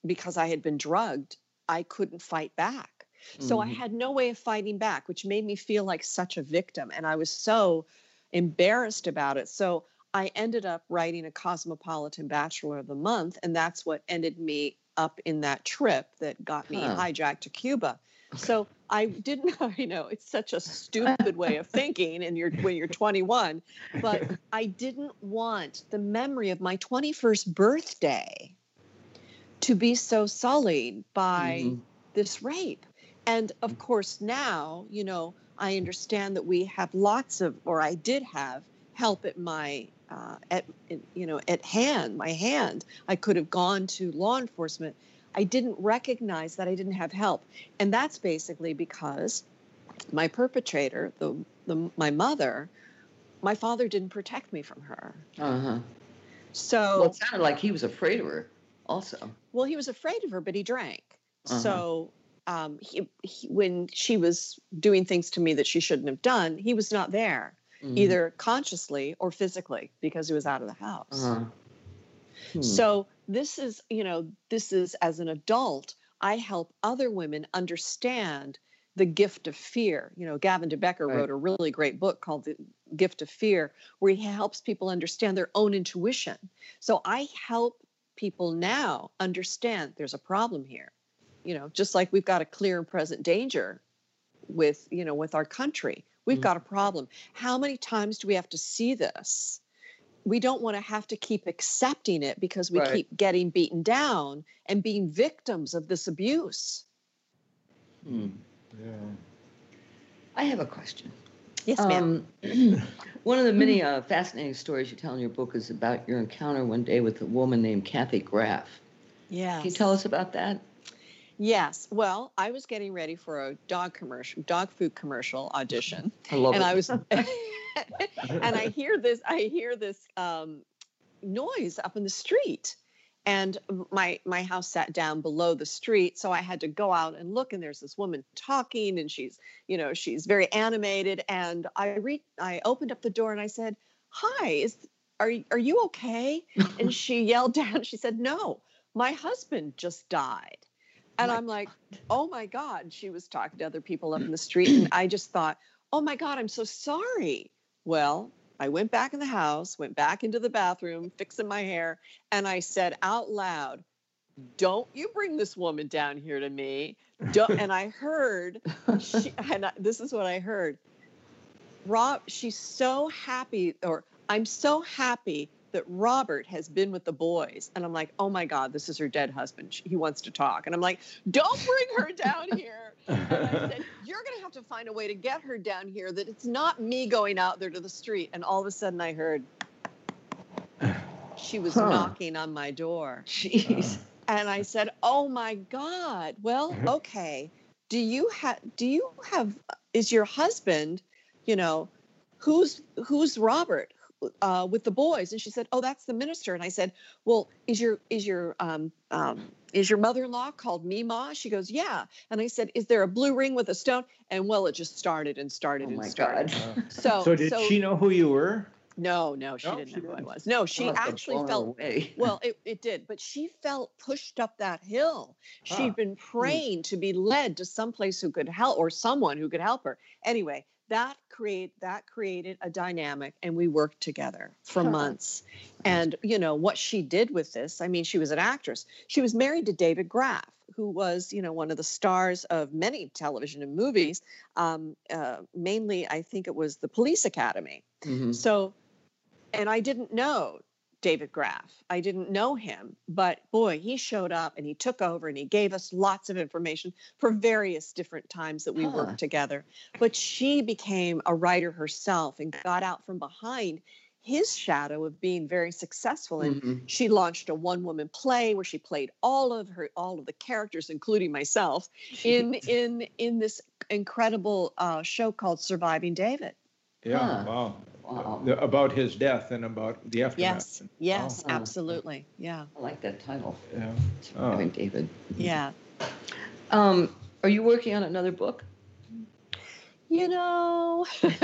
because I had been drugged, I couldn't fight back. So mm-hmm. I had no way of fighting back, which made me feel like such a victim. And I was so embarrassed about it. So I ended up writing a Cosmopolitan Bachelor of the Month, and that's what ended me up in that trip that got me huh. hijacked to Cuba. So I didn't, you know, it's such a stupid way of thinking, and you're when you're 21, but I didn't want the memory of my 21st birthday to be so sullied by mm-hmm. this rape. And of course, now, you know, I understand that we have lots of, or I did have help at my uh, at you know at hand my hand. I could have gone to law enforcement. I didn't recognize that i didn't have help. And that's basically because my perpetrator the, the my mother my father didn't protect me from her. Uh-huh. So well, it sounded like he was afraid of her also well he was afraid of her but he drank uh-huh. so um, he, he, when she was doing things to me that she shouldn't have done he was not there mm-hmm. either consciously or physically because he was out of the house. Uh-huh. Hmm. So this is, you know, this is as an adult, I help other women understand the gift of fear. You know, Gavin de Becker right. wrote a really great book called The Gift of Fear, where he helps people understand their own intuition. So I help people now understand there's a problem here. You know, just like we've got a clear and present danger with, you know, with our country. We've mm-hmm. got a problem. How many times do we have to see this? We don't want to have to keep accepting it because we right. keep getting beaten down and being victims of this abuse. Hmm. Yeah. I have a question. Yes, ma'am. Um, one of the many uh, fascinating stories you tell in your book is about your encounter one day with a woman named Kathy Graf. Yeah. Can you tell us about that? Yes. Well, I was getting ready for a dog commercial, dog food commercial audition. I love and it. I was, and I hear this, I hear this um, noise up in the street, and my my house sat down below the street, so I had to go out and look. And there's this woman talking, and she's, you know, she's very animated. And I re- I opened up the door and I said, "Hi, is are are you okay?" and she yelled down. She said, "No, my husband just died." And I'm like, oh my God. She was talking to other people up in the street. And I just thought, oh my God, I'm so sorry. Well, I went back in the house, went back into the bathroom, fixing my hair, and I said out loud, don't you bring this woman down here to me. Don't, and I heard, she, and I, this is what I heard. Rob, she's so happy, or I'm so happy that Robert has been with the boys. And I'm like, oh my God, this is her dead husband. He wants to talk. And I'm like, don't bring her down here. And I said, you're going to have to find a way to get her down here that it's not me going out there to the street. And all of a sudden I heard she was huh. knocking on my door. Jeez. Uh. And I said, oh my God. Well, mm-hmm. okay. Do you have, do you have, is your husband, you know, who's, who's Robert? Uh, with the boys and she said oh that's the minister and i said well is your is your um, um, is your mother-in-law called mima she goes yeah and i said is there a blue ring with a stone and well it just started and started oh and my started God. so so did so, she know who you were no, no, she No, didn't she know who I was. No, she Must have actually felt away. well, it, it did, but she felt pushed up that hill. Ah. She'd been praying to be led to someplace who could help or someone who could help her. Anyway, that create that created a dynamic and we worked together for months. And you know what she did with this, I mean, she was an actress. She was married to David Graf, who was, you know, one of the stars of many television and movies. Um, uh, mainly, I think it was the Police Academy. Mhm. So, and I didn't know David Graf. I didn't know him, but boy, he showed up and he took over and he gave us lots of information for various different times that we Huh. worked together. But she became a writer herself and got out from behind his shadow of being very successful and Mhm. she launched a one woman play where she played all of her all of the characters including myself in in in this incredible uh, show called surviving david yeah Huh. wow Wow. About his death and about the aftermath yes yes Wow. absolutely yeah I like that title. yeah Surviving David. yeah Um, are you working on another book? You know,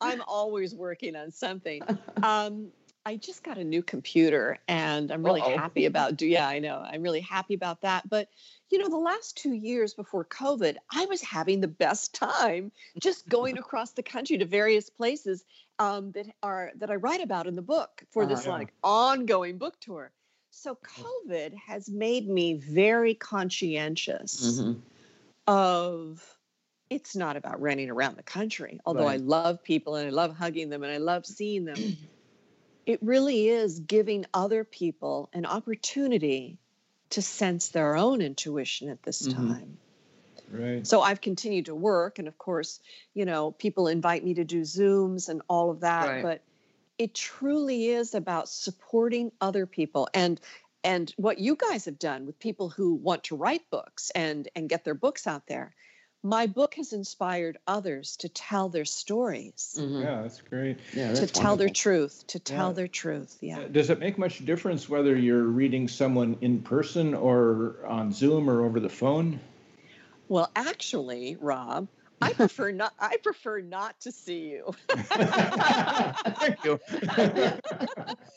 I'm always working on something. Um, I just got a new computer and I'm really Uh-oh. happy about do yeah, I know. I'm really happy about that. But you know, the last two years before COVID, I was having the best time just going across the country to various places um, that are that I write about in the book for this Uh-huh. like ongoing book tour. So COVID has made me very conscientious Mhm. of it's not about running around the country although i love people and i love hugging them and i love seeing them it really is giving other people an opportunity to sense their own intuition at this Mhm. time right so i've continued to work and of course you know people invite me to do zooms and all of that Right. but it truly is about supporting other people and and what you guys have done with people who want to write books and and get their books out there my book has inspired others to tell their stories Mhm. yeah that's great Yeah, to that's tell their truth to tell Yeah. their truth yeah Does it make much difference whether you're reading someone in person or on Zoom or over the phone? well actually rob i prefer not i prefer not to see you Thank you.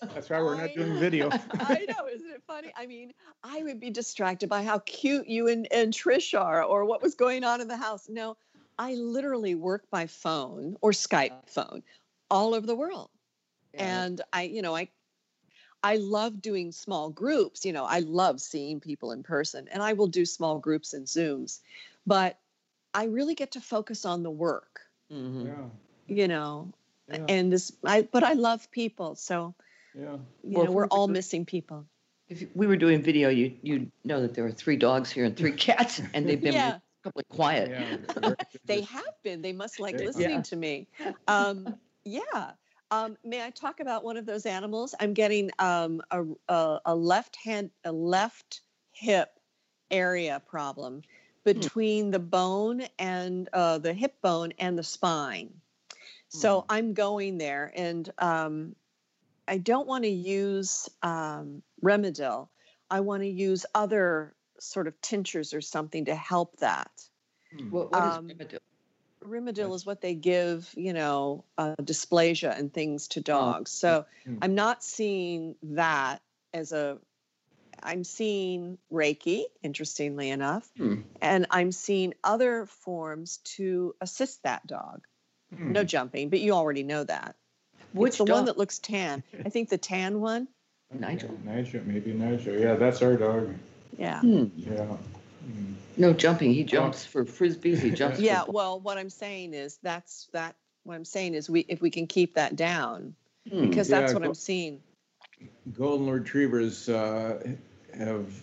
That's why we're I not doing video. I know, isn't it funny? I mean, I would be distracted by how cute you and, and Trish are or what was going on in the house. No, I literally work by phone or Skype phone all over the world. Yeah. And I, you know, I I love doing small groups. You know, I love seeing people in person and I will do small groups and Zooms. But I really get to focus on the work, Mhm. Yeah, you know. yeah, And this I but I love people. So, yeah. you Well, know, we're all missing people. If we were doing video, you you know that there are three dogs here and three cats, and they've been Yeah. probably quiet. yeah. They have been. They must like Yeah. listening to me. Um, yeah. Um, may I talk about one of those animals? I'm getting um, a, a, a left hand, a left hip area problem between the bone and uh, the hip bone and the spine. So I'm going there, and um, I don't want to use um, Rimadyl. I want to use other sort of tinctures or something to help that. Hmm. What, what is Um, Remedil? Rimadyl is what they give, you know, uh, dysplasia and things to dogs. So Mm. I'm not seeing that as a. I'm seeing Reiki, interestingly enough, Hmm. and I'm seeing other forms to assist that dog. Hmm. No jumping, but you already know that. Which it's the dog? one that looks tan. I think the tan one. Nigel. Nigel, maybe Nigel. Yeah, that's our dog. Yeah. Hmm. Yeah. No jumping. He jumps for frisbees. He jumps. Yeah. For Well, what I'm saying is that's that. What I'm saying is we if we can keep that down Hmm. because that's Yeah, what go- I'm seeing. Golden retrievers uh, have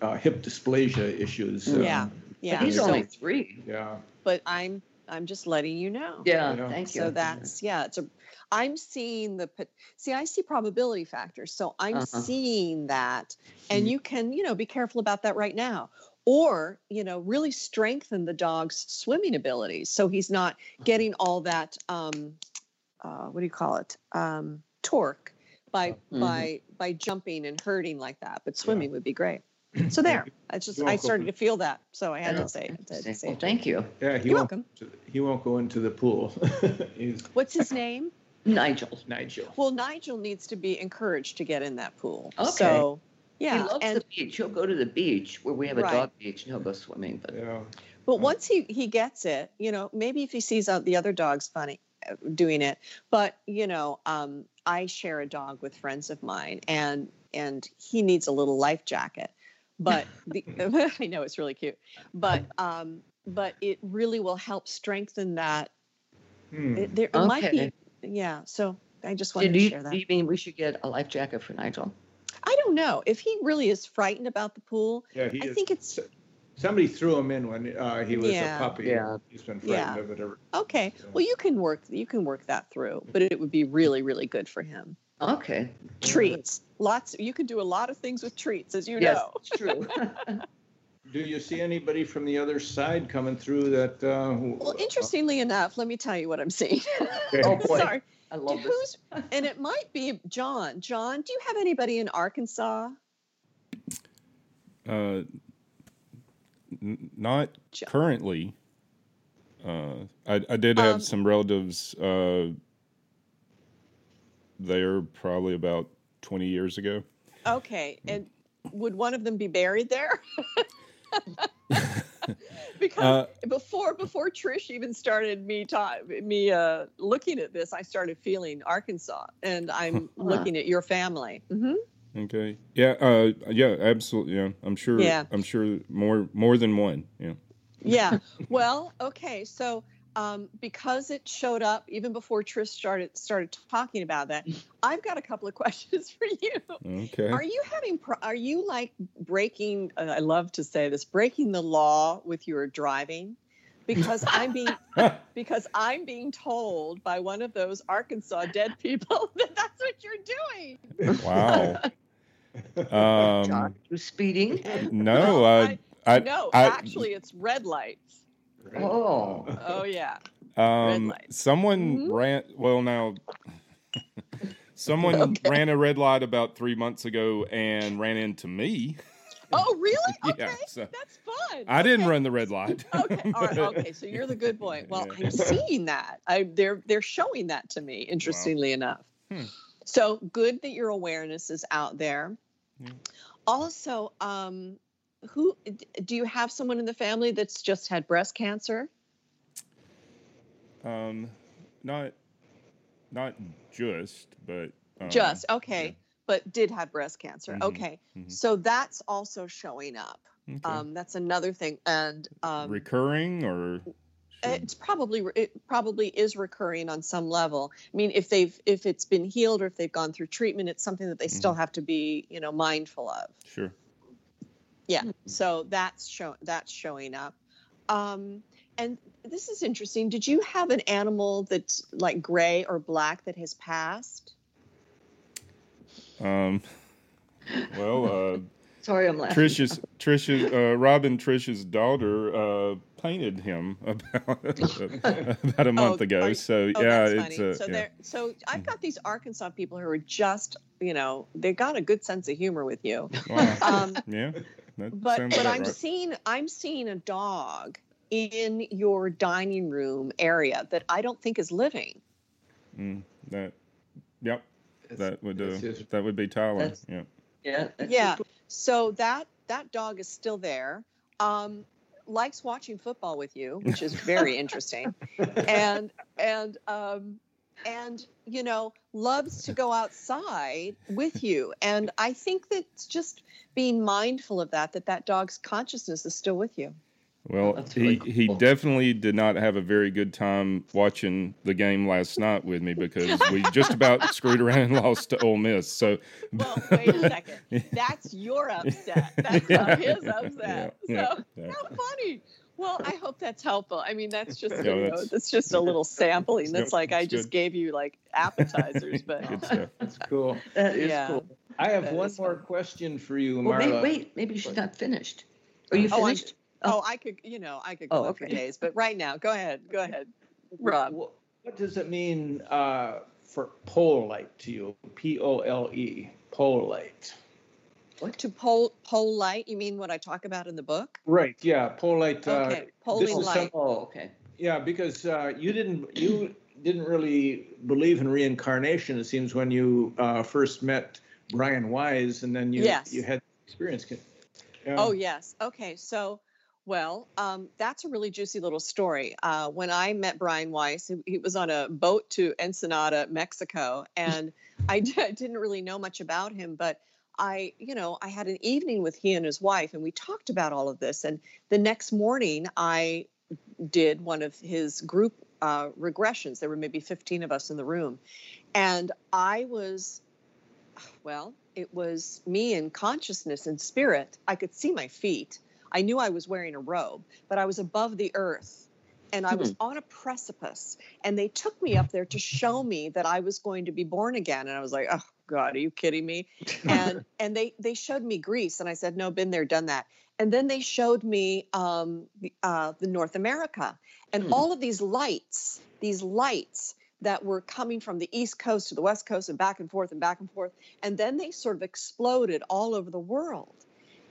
uh, hip dysplasia issues. um, Yeah. But Yeah. he's so- only three. Yeah. but I'm I'm just letting you know. Yeah. Yeah. Thank you. So that's yeah. It's a. I'm seeing the see. I see probability factors. So I'm Uh-huh. seeing that, and Mhm. you can you know be careful about that right now, or you know really strengthen the dog's swimming abilities so he's not getting all that um, uh, what do you call it um, torque by Mhm. by by jumping and hurting like that. But swimming would be great. So there. I just I started to feel that, so I had Yeah. to say to- to say Well, thank you, Yeah. He You're won't. welcome. He won't go into the pool. He's What's his name? Nigel. Nigel. Well, Nigel needs to be encouraged to get in that pool. Okay. So, yeah. he loves and the beach. He'll go to the beach where we have a Right. dog beach, and he'll go swimming. But Yeah. but once he he gets it, you know, maybe if he sees out the other dogs funny doing it, but you know, um, I share a dog with friends of mine, and and he needs a little life jacket. But the, I know it's really cute, but um, but it really will help strengthen that. Hmm. It, there it might be, yeah. So I just wanted do to you, share that. do you mean we should get a life jacket for Nigel? I don't know if he really is frightened about the pool. Yeah. He I is- think it's Somebody threw him in when uh, he was Yeah. a puppy. Yeah. He's been Yeah. frightened of it ever. Okay. So- Well, you can work you can work that through, but it would be really really good for him. Okay. Treats. Lots you can do a lot of things with treats as you Yes, know. it's true. Do you see anybody from the other side coming through that? Uh, Well, interestingly enough, let me tell you what I'm seeing. Okay. Oh, boy. Sorry. I love this. And it might be John. John, do you have anybody in Arkansas? Uh, n- not Jo- currently. Uh, I, I did have Um, some relatives uh, there probably about 20 years ago. Okay. And would one of them be buried there? because Uh, before before Trish even started me ta- me uh, looking at this, I started feeling Arkansas, and I'm looking at your family. hmm okay. Yeah. Uh, yeah. Absolutely. Yeah. I'm sure. Yeah. I'm sure more more than one. Yeah. Yeah. well, okay. So um, because it showed up even before Trish started started talking about that, I've got a couple of questions for you. Okay. Are you having? Pro- are you like breaking? Uh, I love to say this: breaking the law with your driving. Because I'm being because I'm being told by one of those Arkansas dead people that that's what you're doing. wow. John, Um, you speeding? no. Uh, I. no, I- actually, it's red lights. Oh. Oh yeah. Um, lights. someone Mhm. ran. Well, now, someone Okay. ran a red light about three months ago and ran into me. Oh really? Okay, Yeah, so- that's fun. I didn't Okay. run the red light. okay all right okay so you're the good boy well Yeah. i'm seeing that i they're they're showing that to me interestingly enough Hmm. so good that your awareness is out there Yeah. also um who do you have someone in the family that's just had breast cancer Um, not, not just, but um, just okay yeah. but did have breast cancer Mhm. okay Mhm. so that's also showing up okay. um that's another thing and um recurring or it's probably it probably is recurring on some level. I mean if they've if it's been healed or if they've gone through treatment it's something that they still have to be you know mindful of. Sure. yeah so that's show that's showing up. Um and this is interesting. Did you have an animal that's like gray or black that has passed? Um, well, uh, Sorry, I'm laughing. Trish's Trish's uh, Robin Trish's daughter uh, painted him about about a month Oh, ago. are- so Oh, yeah, it's funny. uh, so yeah. there. So I've got these Arkansas people who are just, you know, they've got a good sense of humor with you. Wow. Um, yeah. But but about I'm right. seeing I'm seeing a dog in your dining room area that I don't think is living. Mm, that, yep, that would uh, That's his- that would be Tyler. Yeah. Yeah. Yeah. So that that dog is still there. Um, likes watching football with you, which is very interesting. And and um, and you know loves to go outside with you and i think that's just being mindful of that that that dog's consciousness is still with you well, really he, cool. he definitely did not have a very good time watching the game last night with me because we just about screwed around and lost to Ole Miss. So, well, wait a second. That's your upset. That's not his upset. Yeah, so, yeah, how funny. Well, I hope that's helpful. I mean, that's just yeah, you know, that's just a little sampling. That's like I just good. gave you like appetizers, but that's cool. Uh, that is yeah. cool. I have that one more fun. question for you, Marla. Well, wait, wait, maybe she's not finished. Are you oh, finished? Oh, I could, you know, I could go oh, okay. for days, but right now, go ahead, go ahead, Rob. What does it mean uh, for pole light to you? P O L E, pole light. What to pole pole light? You mean what I talk about in the book? Right. Yeah, pole light. Uh, okay, polling light. Some, oh, okay. Yeah, because uh, you didn't you didn't really believe in reincarnation. It seems when you uh, first met Brian Weiss, and then you yes. you had experience. Yeah. Oh yes. Okay. So well, um, that's a really juicy little story. Uh, when I met Brian Weiss, he, he, was on a boat to Ensenada, Mexico, and I d- I didn't really know much about him, but I, you know, I had an evening with he and his wife, and we talked about all of this. And the next morning, I did one of his group uh, regressions. There were maybe 15 of us in the room, and I was, well, it was me in consciousness and spirit. I could see my feet I knew I was wearing a robe, but I was above the earth and I was hmm. on a precipice. And they took me up there to show me that I was going to be born again. And I was like, oh God, are you kidding me? and and they they showed me Greece, and I said, no, been there, done that. And then they showed me um, the, uh, the North America and hmm. all of these lights, these lights that were coming from the East Coast to the West Coast and back and forth and back and forth. And then they sort of exploded all over the world.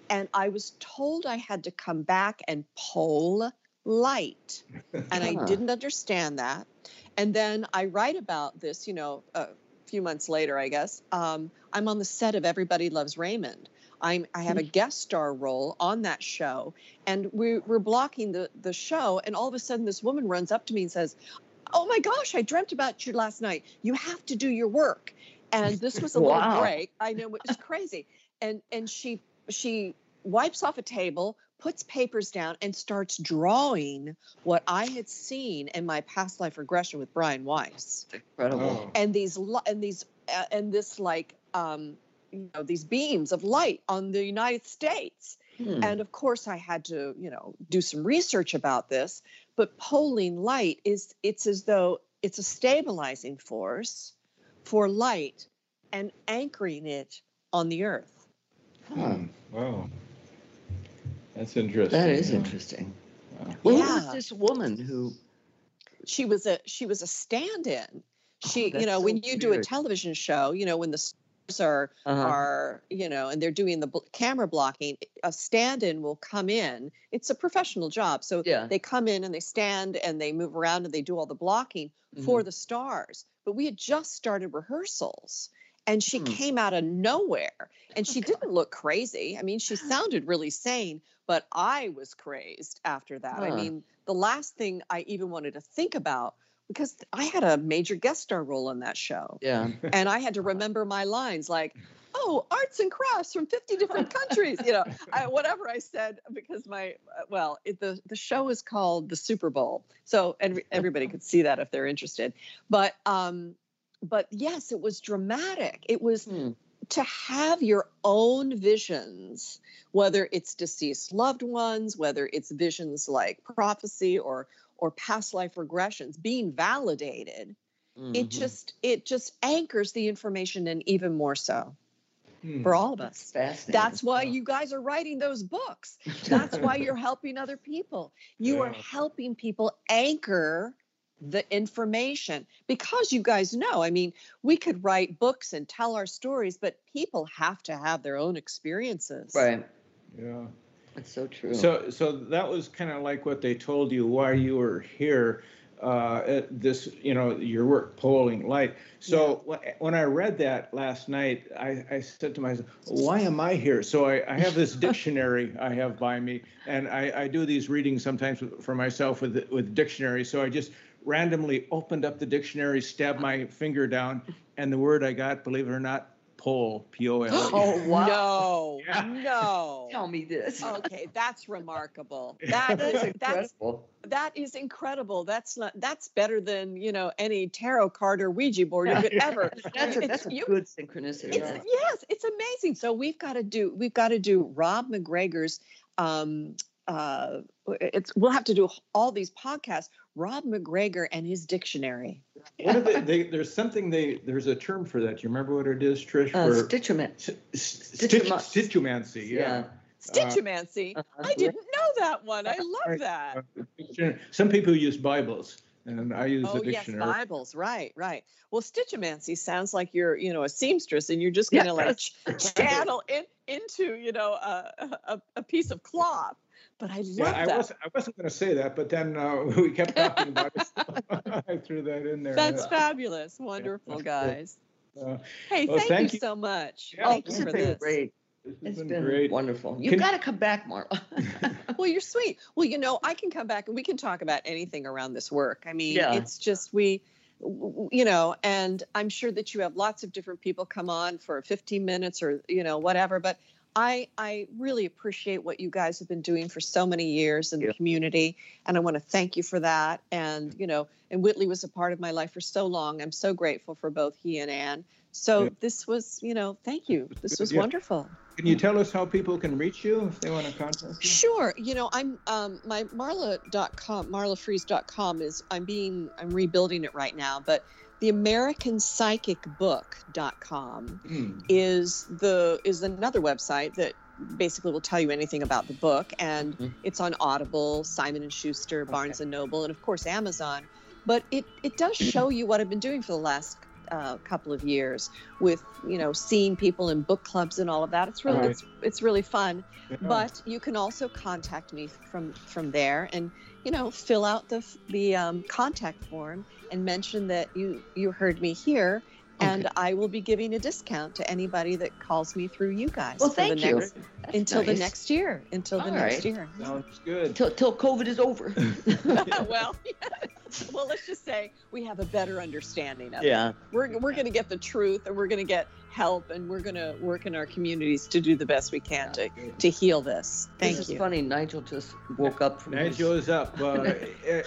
And I was told I had to come back and pole light. And I didn't understand that. And then I write about this, you know, a few months later, I guess. Um, I'm on the set of Everybody Loves Raymond. I'm, I have a mm. guest star role on that show, and we're, we're blocking the, the show. And all of a sudden, this woman runs up to me and says, Oh my gosh, I dreamt about you last night. You have to do your work. And this was a wow. little break. I know it was crazy. And and she she wipes off a table, puts papers down, and starts drawing what I had seen in my past life regression with Brian Weiss. Incredible. Oh. And these and these uh, and this like um, you know these beams of light on the United States. Hmm. And of course, I had to you know do some research about this. But poling light is it's as though it's a stabilizing force for light and anchoring it on the earth. Hmm. Wow. That's interesting. That is yeah. interesting. Wow. Well, yeah. who was this woman who? She was a she was a stand-in. She, oh, you know, so when you weird. do a television show, you know, when the stars are uh-huh. are you know, and they're doing the bl- camera blocking, a stand-in will come in. It's a professional job, so yeah. they come in and they stand and they move around and they do all the blocking mm-hmm. for the stars. But we had just started rehearsals and she hmm. came out of nowhere and she didn't look crazy. I mean she sounded really sane but i was crazed after that. Huh. i mean the last thing i even wanted to think about because i had a major guest star role in that show yeah. and i had to remember my lines like oh arts and crafts from 50 different countries you know I, whatever i said because my well it, the the show is called the super bowl so and everybody could see that if they're interested. But um but yes, it was dramatic. It was hmm. to have your own visions, whether it's deceased loved ones, whether it's visions like prophecy or or past life regressions being validated. Mm-hmm. It just it just anchors the information and even more so hmm. for all of us. That's why you guys are writing those books. That's why you're helping other people. You yeah. are helping people anchor the information because you guys know i mean we could write books and tell our stories but people have to have their own experiences right yeah that's so true so so that was kind of like what they told you why you were here uh, this, you know, your work, polling light. So yeah. when I read that last night, I, I said to myself, why am I here? So I, I have this dictionary I have by me, and I, I do these readings sometimes for myself with with dictionary. So I just randomly opened up the dictionary, stabbed my finger down, and the word I got, believe it or not, Pole, P O L. Oh wow! No, yeah. no. Tell me this. Okay, that's remarkable. That is incredible. That's, that is incredible. That's not. That's better than you know any tarot card or Ouija board you could ever. that's a, that's a you, good synchronicity. It's, right? Yes, it's amazing. So we've got to do. We've got to do Rob MacGregor's um, uh, it's we'll have to do all these podcasts. Rob MacGregor and his dictionary. What are they, they, there's something they there's a term for that. Do you remember what it is, Trish? Uh, for stitchumancy. stitchumancy. Yeah. yeah. Stitchumancy. Uh, uh-huh. I didn't know that one. I love that. Some people use Bibles and I use oh, the dictionary. yes, Bibles, right, right. Well, stitchumancy sounds like you're, you know, a seamstress, and you're just going to like channel in, into, you know, a, a, a, piece of cloth. But I love yeah, I that. Wasn't, I wasn't going to say that, but then uh, we kept talking about it. So I threw that in there. That's fabulous. Wonderful, guys. Uh, hey, well, thank, thank you, you, so much. Yeah, thank you for this. Great. This it's been, been wonderful. You've got to come back, Marla. well, you're sweet. Well, you know, I can come back and we can talk about anything around this work. I mean, yeah. it's just we, you know, and I'm sure that you have lots of different people come on for 15 minutes or you know whatever. But I I really appreciate what you guys have been doing for so many years in the community, and I want to thank you for that. And you know, and Whitley was a part of my life for so long. I'm so grateful for both he and Anne. So yeah. this was, you know, thank you. This was yeah. wonderful. Can you tell us how people can reach you if they want to contact you? Sure. You know, I'm um, my marla.com, marlafrees.com is I'm being I'm rebuilding it right now, but the American Psychic Book.com mm. is the is another website that basically will tell you anything about the book and mm-hmm. it's on Audible, Simon and Schuster, Barnes okay. and Noble and of course Amazon. But it it does show you what I've been doing for the last uh, couple of years with you know seeing people in book clubs and all of that. It's really right. it's, it's really fun. Yeah. But you can also contact me from from there and you know fill out the the um, contact form and mention that you you heard me here and I will be giving a discount to anybody that calls me through you guys. Well, thank you. Next, until nice. the next year. Until All the right. next year. Sounds good. Till, till COVID is over. well, well, let's just say we have a better understanding of yeah. it. We're we're going to get the truth, and we're going to get help and we're going to work in our communities to do the best we can to, to heal this. Thank this you. It's funny. Nigel just woke up from Nigel his... is up. Uh,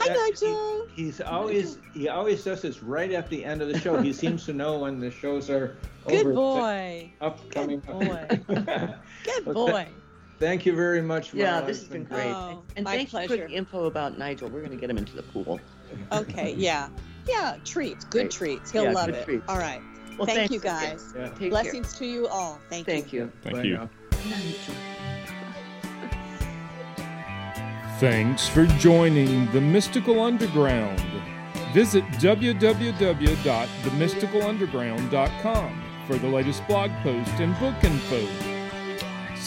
Hi, Nigel. He, he's always he always does this right at the end of the show. He seems to know when the shows are Good over. boy. Upcoming. Good boy. Good boy. Thank you very much. Yeah, this has been great. Oh, and my thanks pleasure. for the info about Nigel. We're going to get him into the pool. Okay, yeah. Yeah, treats. Good great. treats. He'll yeah, love it. Treats. All right. Well, thank you guys. Yeah. Blessings care. to you all. Thank, thank you. you. Thank you. Nigel. Thanks for joining the Mystical Underground. Visit www.themysticalunderground.com for the latest blog post and book info.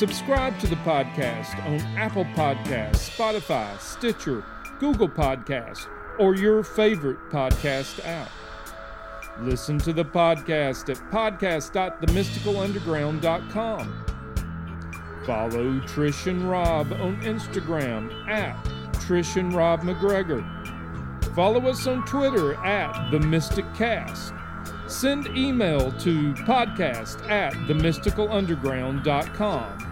Subscribe to the podcast on Apple Podcasts, Spotify, Stitcher, Google Podcasts, or your favorite podcast app. Listen to the podcast at podcast.themysticalunderground.com. Follow Trish and Rob on Instagram at Trish and Rob MacGregor. Follow us on Twitter at The Mystic Cast. Send email to podcast at themysticalunderground.com.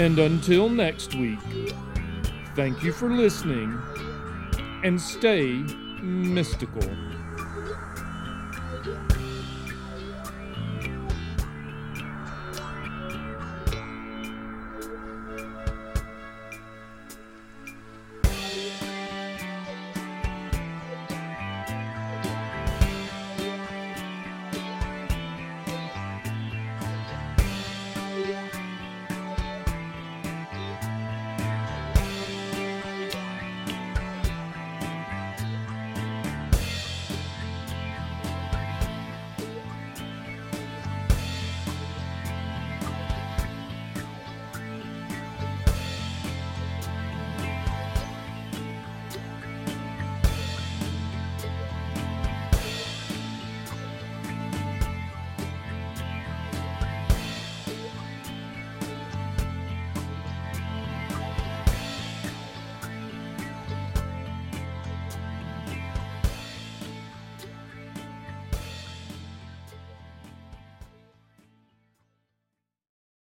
And until next week, thank you for listening and stay mystical.